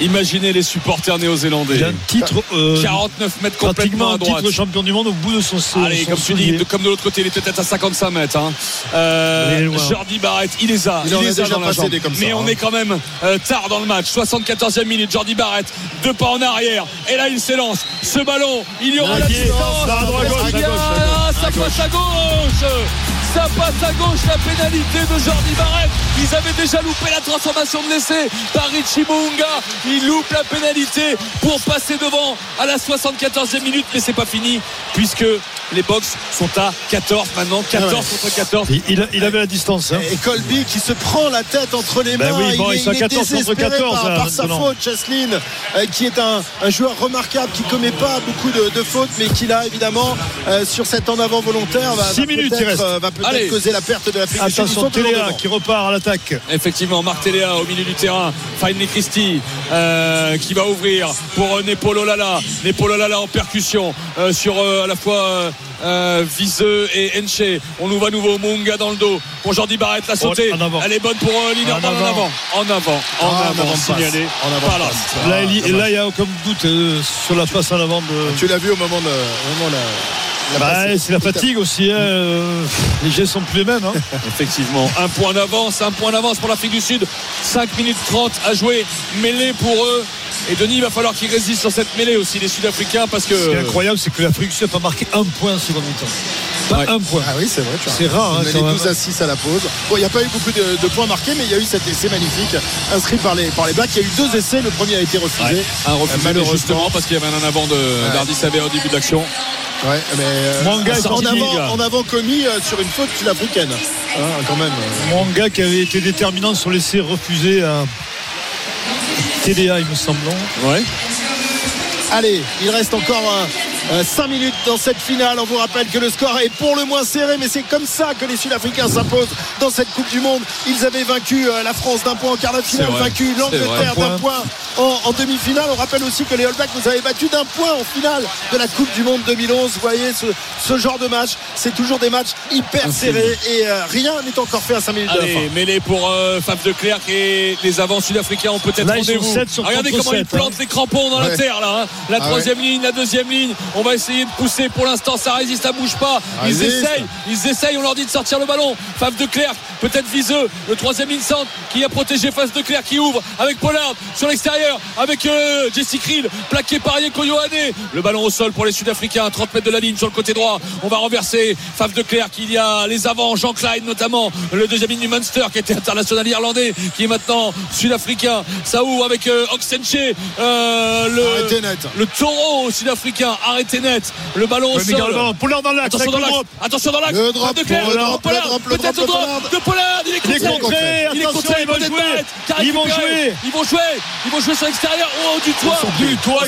Imaginez les supporters néo-zélandais. Il a un titre. euh, 49 mètres pratiquement complètement un à droite. titre champion du monde au bout de son Allez, son comme tu dis, de- comme de l'autre côté, il était peut-être à 55 mètres. Hein. Euh, est. Jordi Barrett, il les a. Il en les a a déjà dans la passé jambe. des comme ça, Mais on hein. est quand même euh, tard dans le match. 74e minute, Jordi Barrett, deux pas en arrière. Et là, il s'élance. Ce ballon, il y aura la distance. Ah, Ça passe à gauche. Ça passe à gauche, la pénalité de Jordi Barrett. Ils avaient déjà loupé la transformation de l'essai par Richie Mounga. Il loupe la pénalité pour passer devant à la 74e minute, mais c'est pas fini puisque les box sont à 14 maintenant, 14 Ah ouais. contre 14. Il, il a- il avait la distance. hein. Et Colby qui se prend la tête entre les Ben mains. oui, bon, il, ils est, sont à il est 14 contre désespéré 14, par, hein, par sa faute, Chasseline, euh, qui est un, un joueur remarquable, qui commet pas beaucoup de, de fautes, mais qui là, évidemment, euh, sur cet en avant volontaire, va, minutes, il peut-être reste. euh, va peut-être causer la perte de. Ils Attention, toujours Téléa qui repart à l'attaque. Effectivement, Marc Téléa au milieu du terrain. Finley Christie euh, qui va ouvrir pour euh, Nepolo Lala. Nepolo Lala en percussion euh, sur euh, à la fois euh, euh, Viseux et Enche. On nous voit nouveau Munga dans le dos. Pour Jordi Barrett la sautée. Oh, en avant. Elle est bonne pour euh, En en avant. avant. En avant. En Ah, en avant. avant signalé En là. Ah, il- dommage. là, il n'y a aucun doute euh, sur la passe en avant de. Tu l'as vu au moment de. au moment de la, la Bah, c'est la fatigue aussi. hein, euh, les gestes sont plus les mêmes. hein. (laughs) Effectivement, un point d'avance, un point d'avance pour l'Afrique du Sud. 5 minutes 30 à jouer. Mêlée pour eux. Et Denis, il va falloir qu'il résiste sur cette mêlée aussi, les Sud-Africains, parce que. Ce qui est incroyable, c'est que l'Afrique du Sud n'a pas marqué un point en seconde mi-temps. Pas Ouais. un point. Ah oui, c'est vrai. C'est rare, hein, même. 12 à 6 à la pause. Bon, il n'y a pas eu beaucoup de, de points marqués, mais il y a eu cet essai magnifique inscrit par les, par les Blacks. Il y a eu deux essais. Le premier a été refusé. Un refusé, Euh, malheureusement. justement, parce qu'il y avait un en avant de d'Hardy Savea au début de l'action. Ouais, mais euh, Mwanga est en, avant, en avant commis euh, sur une faute sud-africaine. Hein, quand même. Mon gars qui avait été déterminant sur l'essai refusé à TDA, il me semble. non? Ouais. Allez, il reste encore 5 minutes dans cette finale. On vous rappelle que le score est pour le moins serré, mais c'est comme ça que les Sud-Africains s'imposent dans cette Coupe du Monde. Ils avaient vaincu euh, la France d'un point en quart de finale, vaincu l'Angleterre d'un point en, en demi-finale. On rappelle aussi que les All Blacks nous avaient battu d'un point en finale de la Coupe du Monde 2011. Vous voyez, ce, ce genre de match, c'est toujours des matchs hyper serrés et euh, rien n'est encore fait à 5 minutes de la fin. Allez, mêlée pour euh, Faf de Clerc et les avants sud-africains ont peut-être rendez-vous. Regardez comment ils plantent hein. les crampons dans la terre là. hein. La Ah troisième ligne, la deuxième ligne. On va essayer de pousser. Pour l'instant, ça résiste, ça bouge pas. Ils Résiste. essayent, ils essayent. On leur dit de sortir le ballon. Faf de Clerc, peut-être viseux. Le troisième centre qui a protégé Faf de Clerc qui ouvre avec Pollard sur l'extérieur avec euh, Jesse Krill plaqué par Yeko Yohane. Le ballon au sol pour les Sud-Africains, à 30 mètres de la ligne sur le côté droit. On va renverser Faf de Clerc. Il y a les avants, Jean Klein notamment, le deuxième ligne du Munster qui était international irlandais, qui est maintenant sud-africain. Ça ouvre avec euh, Oxenche, euh, le, Arrêtez net. le taureau sud-africain, arrêté net. Le ballon au sol. Pollard dans l'axe, Attention dans le l'axe, drop. attention dans l'axe. Le drop de le le le peut-être drop le de drop Pollard. de Pollard. Il est Il est contré. Il est contré, ils vont peut-être jouer. Ils vont jouer. Ils vont jouer. Ils vont jouer sur l'extérieur. Oh, du toit. Du toit.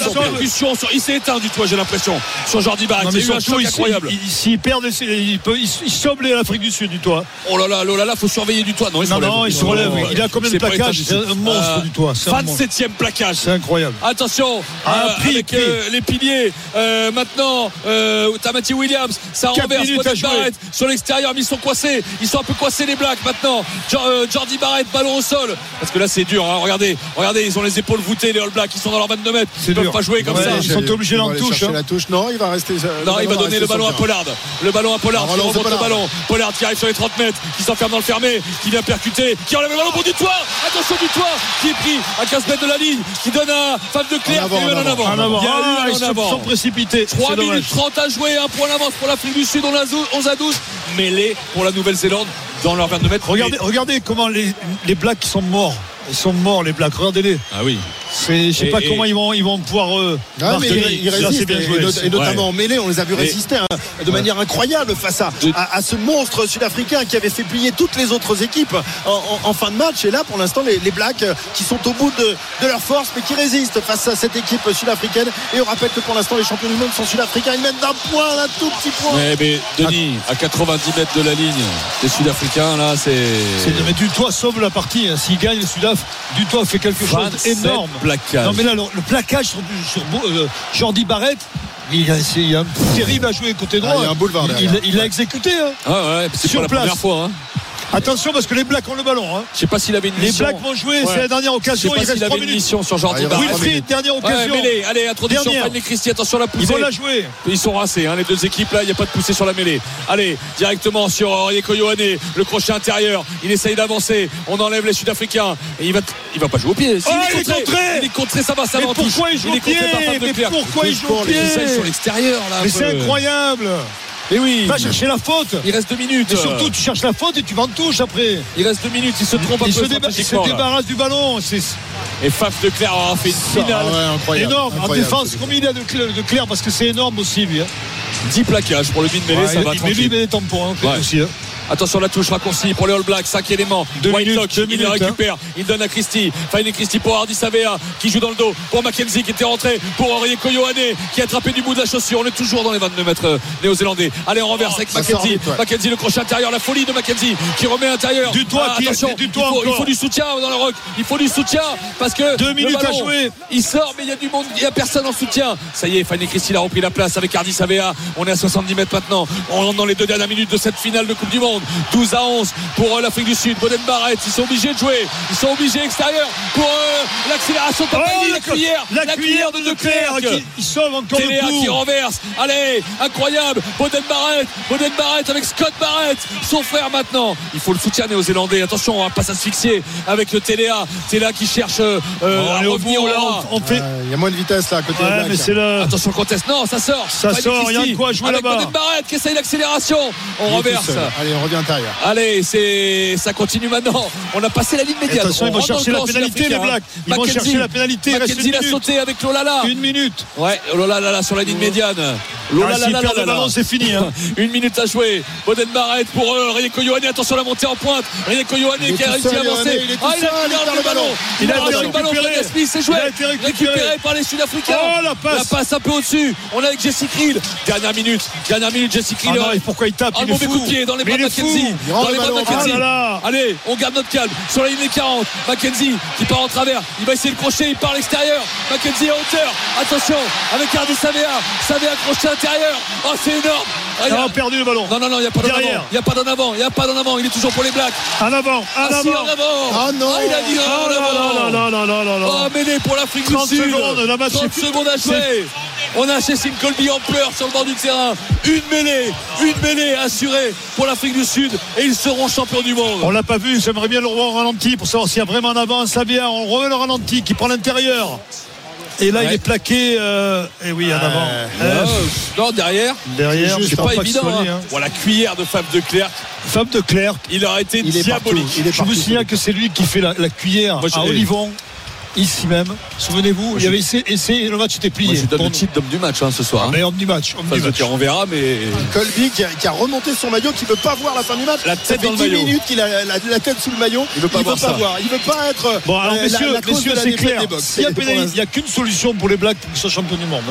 Il s'est éteint du toit, j'ai l'impression. Sur Jordi Barrett. Il eu un choc incroyable. ils- ils- s'ils perdent, ils saublent l'Afrique du Sud du toit. Oh là là, oh là là, faut surveiller du toit. Non, il se relève. non, il se relève. Oh, Il a combien de c'est plaquages du C'est un monstre du toit, c'est un monstre. 27e plaquage. C'est incroyable. Attention euh, avec euh, les piliers Euh, maintenant euh, Tamati Williams ça renverse. Barrett sur l'extérieur mais ils sont coincés ils sont un peu coincés les Blacks maintenant Jo- euh, Jordi Barrett ballon au sol parce que là c'est dur hein. regardez regardez ils ont les épaules voûtées les All Blacks ils sont dans leurs 22 mètres ils peuvent dur. pas jouer comme Ouais, ça ils sont obligés d'en touche, hein. la touche. Non, il va rester. euh, non, il va donner le ballon à Pollard. Le ballon à Pollard qui remonte le Pollard. ballon. Pollard qui arrive sur les 30 mètres, qui s'enferme dans le fermé, qui vient percuter, qui enlève le ballon pour du toit. Attention du toit, qui est pris à 15 mètres de la ligne, qui donne à Fab de Clerc, En avant, qui a eu en avant. En avant. Il y a eu Ah, ils en se avant. sont précipités. 3 C'est dommage. minutes 30 à jouer, un point d'avance pour l'Afrique du Sud, on a 11 à 12. Mêlée pour la Nouvelle-Zélande dans leurs 22 mètres. Regardez, regardez comment les, les Blacks sont morts. Ils sont morts, les Blacks. Regardez-les. Ah oui. Je sais pas et- comment ils vont, ils vont pouvoir. euh, Ouais, mais ils, résistent bien et, joué. et notamment en mêlée on les a vu Mais- résister hein, de manière incroyable face à, De- à, à ce monstre sud-africain qui avait fait plier toutes les autres équipes en, en- en fin de match et là pour l'instant les, les Blacks euh, qui sont au bout de, de leur force mais qui résistent face à cette équipe sud-africaine et on rappelle que pour l'instant les champions du monde sont sud-africains ils mènent d'un point un tout petit point Mais, mais Denis, à 90 mètres de la ligne, les Sud-Africains, là, c'est. C'est- Mais Dutoit sauve la partie. hein. S'il gagne le Sudaf, Dutoit fait quelque chose 27 d'énorme. Non mais là le, le plaquage sur, sur euh, Jordi Barrett, il a, c'est- a un terrible à jouer côté droit. Ah, il y a un boulevard Il- derrière. il, il l'a exécuté. hein. Ah ouais, c'est Sur pas la place. première fois. Hein. Attention parce que les Blacks ont le ballon. hein. Je sais pas s'il avait une Les mission. Blacks vont jouer. Ouais. C'est la dernière Je sais occasion. pas Il s'il 3 avait une minutes. mission sur Jordi Ah, il Wilfried, dernière Ouais, occasion. mêlée. Allez, introduction. Dernière. Christie, attention la Ils poussée. vont la jouer. Ils sont rincés, hein, les deux équipes là, il n'y a pas de poussée sur la mêlée. Allez, directement sur Rieko Yohane, le crochet intérieur. Il essaye d'avancer. On enlève les Sud-Africains. Et il va, il va pas jouer au pied. Si, Oh, il est contré. Il est contré, ça va, ça va pourquoi il joue au pied pourquoi il joue au les pied Il sur l'extérieur là. Mais c'est incroyable. Mais oui. Va chercher la faute. Il reste deux minutes. Et surtout, tu cherches la faute et tu vas en touche après. il reste deux minutes. Il se trompe un Il peu se, déba- il se là. débarrasse du ballon. C'est Et Faf de Clerc aura fait une finale. Ah ouais, incroyable, énorme. En défense, combien il a de Clerc Parce que c'est énorme aussi, lui. hein. 10 plaquages pour le mid mêlée, Ouais, ça il- va il tranquille. il hein, Ouais. aussi. hein. Attention la touche raccourcie pour les All Blacks, 5 éléments. Deux Whitelock, minutes, deux il minutes, le récupère, il donne à Christie. Fine Christie pour Hardy Savea qui joue dans le dos. Pour Mackenzie qui était rentré. Pour Rieko Yohane qui a attrapé du bout de la chaussure. On est toujours dans les 22 mètres euh, néo-zélandais. Allez, on renverse avec Mackenzie. vite, ouais. Mackenzie, le crochet intérieur, la folie de Mackenzie qui remet à l'intérieur. Du toit, Ah, qui est- attention, du il toit faut, il faut du soutien dans le rock. Il faut du soutien parce que Deux minutes à jouer. Il sort, mais il y a du monde, il n'y a personne en soutien. Ça y est, Fanny Christie a repris la place avec Hardy Savea. On est à 70 mètres maintenant. On rentre dans les deux dernières minutes de cette finale de Coupe du Monde. 12 à 11 pour euh, l'Afrique du Sud. Boden Barrett, ils sont obligés de jouer. Ils sont obligés extérieur pour euh, l'accélération de Oh, Tampani, la, la, cuillère. la cuillère de Leclerc qui il sauve encore Téléa le qui coup. renverse. Allez, incroyable. Boden Barrett. Boden Barrett avec Scott Barrett, son frère maintenant. Il faut le soutien néo-zélandais. Attention, on va pas s'asphyxier avec le Téléa. Téléa qui cherche euh, Oh, est au revenir là, on, on fait. Il y a moins de vitesse là à côté de Ouais, mais c'est. Attention le contest. Non, ça sort. Ça sort, il y a quoi jouer avec là-bas. Boden Barrett qui essaye l'accélération. On Il seul. Allez, on revient intérieur. Allez, c'est ça continue maintenant. On a passé la ligne médiane. Attention, On ils vont chercher la pénalité, les. Blacks. Ils vont chercher la pénalité. Mackenzie minute. sauté avec Lolala. Une minute. Ouais, Lolala sur la ligne médiane. Ah, Lolala, le ballon, c'est fini. hein. (laughs) Une minute à jouer. Boden Barrett pour eux. Rieko Yohane. Attention la montée en pointe. Rieko Yohane qui a réussi à avancer. Il est tout Ah, il a seul, il perdu perd le ballon. Il a a perdu le ballon. Smith, c'est joué. Il a été récupéré. par les Sud-Africains. Oh, la passe. un peu au-dessus. On est avec Jesse Krill. Dernière minute. Dernière minute, Jesse Krill. Ah non, pourquoi il tape? Un Il est mauvais coup de pied dans les bras de rend Dans le les bras de. Ah là. Allez, on garde notre calme. Sur la ligne des 40, Mackenzie qui part en travers. Il va essayer de crochet, il part à l'extérieur. Mackenzie en hauteur. Attention, avec Hardy Savea. Savea crochet intérieur. Oh, c'est énorme. Il a perdu le ballon. Non, non, non, il n'y a pas d'en avant. Il n'y a pas d'en avant. Il n'y a pas d'en avant. Il est toujours pour les Blacks. En avant, en Ah, si, avant. en avant. Ah, non. il a dit. Là là. Oh, mêlée pour l'Afrique du 30 Sud. secondes, la match 30 est- secondes à jouer. On a Cécile Colby en pleurs sur le bord du terrain. Une mêlée, une mêlée assurée pour l'Afrique du Sud et ils seront champions du monde. On l'a pas vu, j'aimerais bien le revoir au ralenti pour savoir s'il y a vraiment en avant Savia. On remet le ralenti qui prend l'intérieur. Et là, il est plaqué. euh, Et oui, en avant. Euh, Euh, non, derrière, derrière, c'est pas que évident. soit hein. hein. Bon, la cuillère de Fab de Clerc, Fab de Clerc. il aurait été Il est partout. diabolique. Il est Je vous signale que c'est lui qui fait la, la cuillère Moi, à Olivon, ici même. Souvenez-vous, il y avait essayé, essayé, le match était Moi, plié. je lui donne le titre d'homme du match hein, ce soir. hein. Mais homme du match. Homme Enfin, du je match. dire, on verra, mais Colby qui a, qui a remonté son maillot, qui veut pas voir la fin du match. La Ça tête fait dans le 10 maillot. minutes qu'il a la, la tête sous le maillot. Il veut pas voir ça. voir. Il veut pas être. Bon, alors, euh, la- messieurs, messieurs c'est clair. S'il y a il n'y a qu'une solution pour les Blacks pour qu'ils soient champions du monde.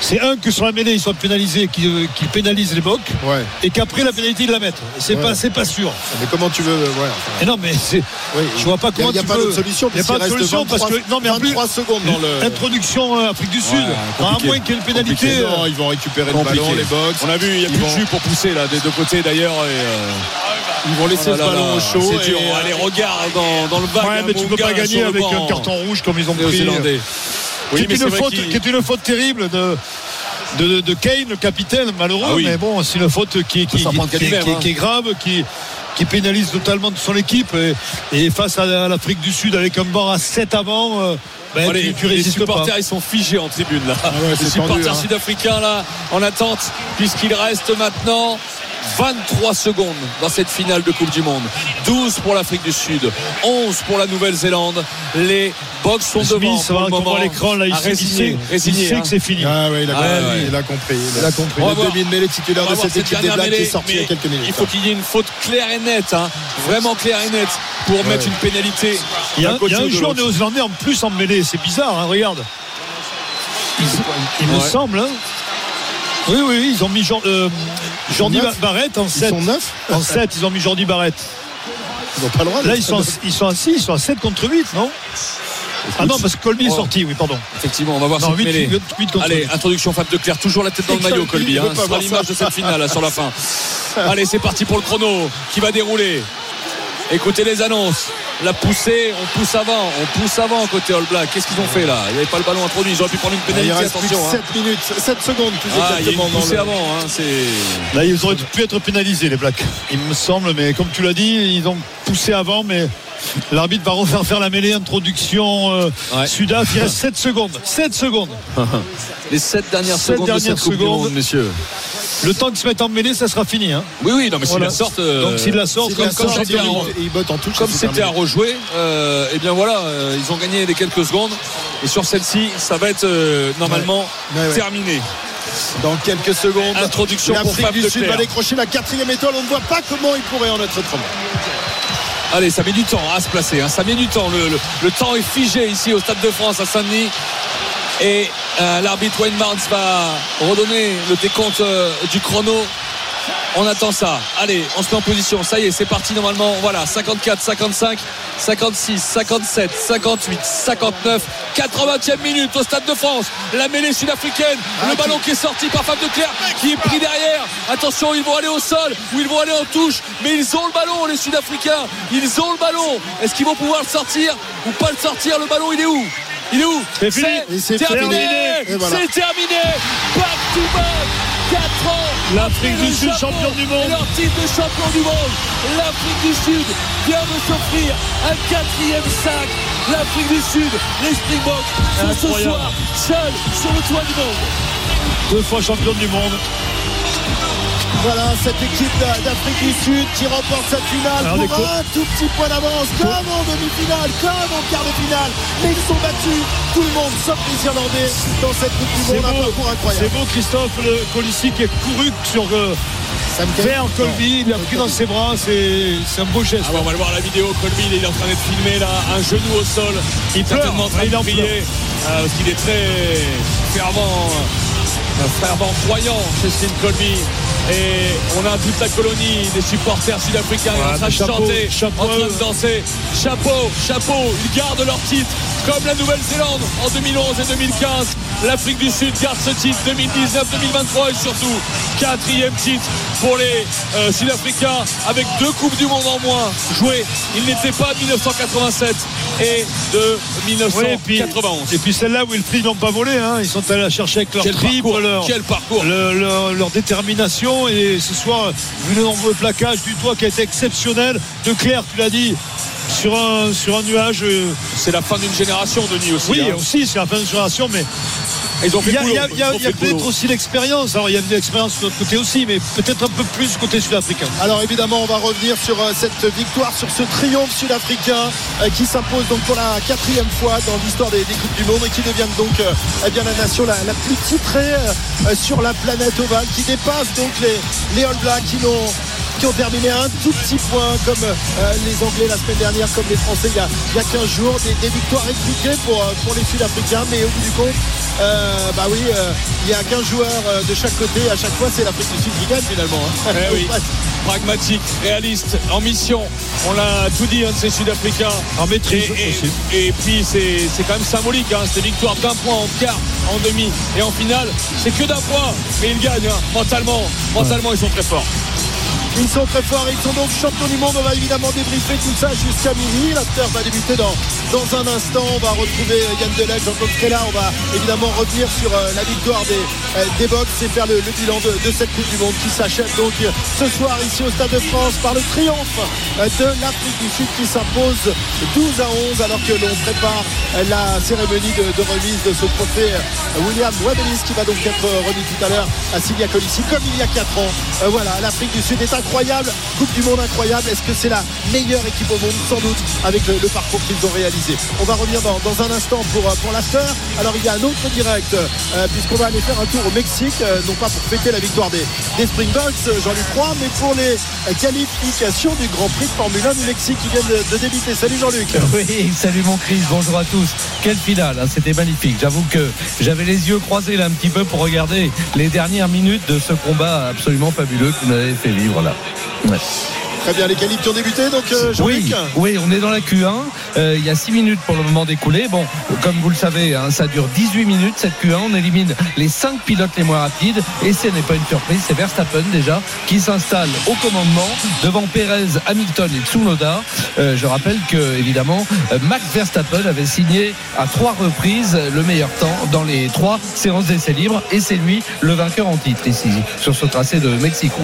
C'est un que sur la mêlée, ils soient pénalisés, qu'ils euh, pénalisent les Bocs, Ouais. et qu'après la pénalité, ils la mettent. C'est Ouais. pas, c'est pas sûr. Mais comment tu veux. euh, voilà. Enfin, Et non, mais c'est. oui. Je vois pas Il y a- comment Il n'y a, tu pas peux- solution. Il n'y a pas de solution parce que 23 non mais en plus 23 secondes dans le. introduction euh, Afrique du Sud. à moins qu'il y ait une pénalité. Euh, Non, ils vont récupérer Compliqué. le ballon, les Bucks. on a vu, il n'y a plus de jus pour pousser là, des deux côtés d'ailleurs. euh, Ils vont laisser oh là ballon au chaud. C'est dur. Allez, regarde dans, le vague. Ouais, mais tu peux Munga pas gagner le avec un carton rouge comme ils ont pris. Néo-zélandais. Oui, qui, mais est c'est une faute, qui est une faute terrible de, de, de Kane, le capitaine, malheureux. Ah oui. Mais bon, c'est une faute qui, hein. qui est grave, qui, qui pénalise totalement son équipe. Et, et face à, l'Afrique du Sud, avec un banc à 7 avant, euh, ben, Allez, tu, tu les pas. supporters ils sont figés en tribune là. ouais, les c'est supporters hein. sud-africains là en attente puisqu'il reste maintenant 23 secondes dans cette finale de Coupe du Monde. 12 pour l'Afrique du Sud, 11 pour la Nouvelle-Zélande. Les Box sont devant Smith, hein, moment. voit à l'écran, là, il sait, il résigner, sait, il résigner, sait hein. que c'est fini. Ah ouais, il a, Ah compris, ouais. il a compris. Il a compris. On va Le voir. demi-mêlée titulaire On de cette équipe des dernière Blacks qui est sorti il y a quelques minutes. Il faut qu'il y ait une faute claire et nette, hein, vraiment claire et nette, pour mettre une pénalité. Il y a, il y un joueur néo-zélandais en plus en mêlée. C'est bizarre, hein, regarde. Il, il me semble. hein. Oui, oui, ils ont mis Jean- euh, Jordi neuf. Barrett en Ils 7. sont neufs En 7, ils ont mis Jordi Barrett. Ils n'ont pas le droit. Là, ils sont, ils à 6, ils sont à 7 contre 8, non Ah non, parce que Colby est Oh. sorti, oui, pardon. Effectivement, on va voir Non, cette 8, mêlée. 8 contre Allez, 8. introduction Fab de Clerc, toujours la tête dans le maillot, Colby, Hein, sera voir l'image de cette finale là, sur la fin. Allez, c'est parti pour le chrono qui va dérouler. Écoutez les annonces. La poussée, on pousse avant, on pousse avant côté All Black. Qu'est-ce qu'ils ont fait là? Il n'y avait pas le ballon introduit. Ils auraient pu prendre une pénalité. que Attention. hein. 7 minutes, 7 secondes plus Ah, exactement le- avant. hein, c'est... Là, ils auraient pu être pénalisés, les Blacks. Il me semble, mais comme tu l'as dit, ils ont poussé avant, mais l'arbitre va refaire faire la mêlée. Introduction euh, Ouais. Sudaf. Il reste (laughs) 7 secondes. 7 secondes. (laughs) Les 7 dernières Sept secondes de dernières cette Coupe du secondes. Monde, messieurs. Le temps qu'ils se mettent en mêlée, ça sera fini. Hein. Oui, oui, non, mais s'ils Voilà. la sortent. euh, Donc, s'ils la sortent, S'il comme- la comme il- en- il botte en touche. Comme c'est c'était à. Rejouer, euh, et bien voilà, euh, ils ont gagné les quelques secondes. Et sur celle-ci, ça va être euh, normalement Ouais, ouais. terminé. Dans quelques secondes, Introduction pour Fab du Sud va décrocher la quatrième étoile. On ne voit pas comment il pourrait en être autrement. Allez, ça met du temps à se placer. hein, ça met du temps. Le, le- le temps est figé ici au Stade de France à Saint-Denis. Et euh, l'arbitre Wayne Barnes va redonner le décompte euh, du chrono. On attend ça. Allez, on se met en position. Ça y est, c'est parti normalement. Voilà, 54, 55. 56, 57, 58, 59, 80e minute au Stade de France. La mêlée sud-africaine, le ballon qui est sorti par Fab de Clerc, qui est pris derrière. Attention, ils vont aller au sol ou ils vont aller en touche, mais ils ont le ballon, les Sud-Africains. Ils ont le ballon. Est-ce qu'ils vont pouvoir le sortir ou pas le sortir? Le ballon, il est où? Il est où? C'est terminé. voilà. C'est terminé. Back to back. 4 ans. L'Afrique du Sud, champion du monde. et Leur titre de champion du monde. L'Afrique du Sud vient de s'offrir un quatrième sac. L'Afrique du Sud, les Springboks sont ce soir seuls sur le toit du monde. Deux fois champion du monde. Voilà cette équipe d'A- d'Afrique du Sud qui remporte cette finale Alors, pour un tout petit point d'avance, comme en demi-finale, comme en quart de finale. Mais ils sont battus, tout le monde, sauf les Irlandais, dans cette Coupe du Monde. Un beau, c'est beau Christophe le Colissi qui est couru sur euh, Colby, il l'a pris dans ses bras, c'est c'est un beau geste. Ah bah, on va le voir la vidéo. Colby, il est en train d'être filmé là, un genou au sol. Il pleure. certainement en train de prier euh, parce qu'il est très fervent, euh, fervent croyant, Cécile Colby. Et on a toute la colonie des supporters sud-africains Ouais, en train de chapeau, chanter, chapeau. en train de danser. Chapeau, chapeau, ils gardent leur titre comme la Nouvelle-Zélande en 2011 et 2015. L'Afrique du Sud garde ce titre 2019-2023 et surtout quatrième titre pour les euh, Sud-Africains avec deux Coupes du Monde en moins jouées. Ils n'étaient pas de 1987 et de Oui, et puis, 1991. et puis celle-là, Wilfried n'ont pas volé. Hein. Ils sont allés la chercher avec leur Quel triple, parcours, leur, quel parcours. le- leur, leur détermination. Et ce soir, vu le nombreux plaquage du toit qui a été exceptionnel. De Claire, tu l'as dit, sur un, sur un nuage. euh, C'est la fin d'une génération, Denis aussi. oui, hein. aussi, c'est la fin de génération, mais Ils ont fait il y a, boulot, y y peut-être aussi l'expérience. Alors, il y a de l'expérience de l'autre côté aussi, mais peut-être un peu plus côté sud-africain. Alors évidemment, on va revenir sur euh, cette victoire, sur ce triomphe sud-africain euh, qui s'impose donc pour la quatrième fois dans l'histoire des, des Coupes du Monde et qui devient donc euh, eh bien, la nation la, la plus titrée sur la planète ovale, qui dépasse donc les, les All Blacks qui n'ont qui ont terminé à un tout petit point comme euh, les Anglais la semaine dernière, comme les Français il y a, il y a 15 jours. Des, des victoires étriquées pour, euh, pour les Sud-Africains, mais au bout du compte, euh, bah oui, euh, il y a 15 joueurs de chaque côté. À chaque fois, c'est l'Afrique du Sud qui gagne finalement. hein. Eh oui. (laughs) pragmatique, réaliste, en mission. On l'a tout dit, de ces Sud-Africains. En maîtrise et, aussi. et- et puis c'est c'est quand même symbolique, hein, ces victoires d'un point en quart, en demi et en finale. C'est que d'un point, mais ils gagnent hein, mentalement. Mentalement, ils sont très forts. Ils sont très forts, ils sont donc champions du monde. On va évidemment débriefer tout ça jusqu'à minuit. L'after va débuter dans, dans un instant. On va retrouver Yann Delec, Jean-Claude Trella. On va évidemment revenir sur euh, la victoire des, euh, des Box et faire le, bilan de, cette Coupe du Monde qui s'achève donc euh, ce soir ici au Stade de France par le triomphe euh, de l'Afrique du Sud qui s'impose 12 à 11 alors que l'on prépare euh, la cérémonie de, remise de ce trophée euh, William Webelis qui va donc être euh, remis tout à l'heure à Sylvia Colissi comme il y a 4 ans. Euh, voilà, l'Afrique du Sud est incroyable, Coupe du Monde incroyable. Est-ce que c'est la meilleure équipe au monde Sans doute, avec le, parcours qu'ils ont réalisé. On va revenir dans, un instant pour, euh, pour l'after. Alors il y a un autre direct, euh, puisqu'on va aller faire un tour au Mexique, euh, non pas pour fêter la victoire des, des Springboks, euh, Jean-Luc Roy, mais pour les qualifications du Grand Prix de Formule 1 du Mexique qui viennent de, de débuter. Salut Jean-Luc. (laughs) Oui, salut mon Chris, bonjour à tous. Quelle finale, hein, c'était magnifique. J'avoue que j'avais les yeux croisés là un petit peu pour regarder les dernières minutes de ce combat absolument fabuleux que vous m'avez fait vivre là. Ouais. Très bien, les qualifs qui ont débuté, donc euh. Oui, oui, on est dans la Q1. Euh, il y a 6 minutes pour le moment d'écouler. Bon, comme vous le savez, hein, ça dure 18 minutes cette Q1. On élimine les 5 pilotes les moins rapides. Et ce n'est pas une surprise, c'est Verstappen déjà qui s'installe au commandement devant Perez, Hamilton et Tsunoda. Euh, je rappelle que, évidemment, euh, Max Verstappen avait signé à trois reprises le meilleur temps dans les trois séances d'essais libres. Et c'est lui le vainqueur en titre ici, sur ce tracé de Mexico.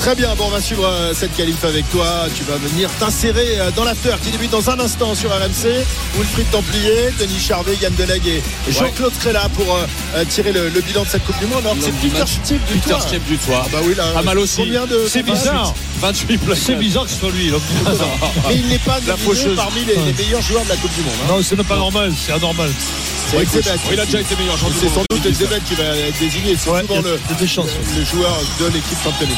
Très bien, bon, on va suivre euh, cette qualif avec toi. Tu vas venir t'insérer euh, dans l'after qui débute dans un instant sur RMC. Wilfried Templier, Denis Charvet, Yann Delegue et Jean-Claude Créla pour euh, tirer le, le bilan de cette Coupe du Monde. Alors c'est Peter du Peter du toit. Ah bah oui, là, Pas mal aussi. Combien de C'est bizarre. 28 plaquages. C'est bizarre que ce soit lui. (laughs) Mais il n'est pas La parmi les, les meilleurs joueurs de la Coupe du Monde. hein. Non, ce n'est pas normal, c'est anormal. C'est. Il a déjà été meilleur. C'est sans doute Elzebeth qui va être désigné. C'est Ouais, souvent le, joueur de l'équipe championne.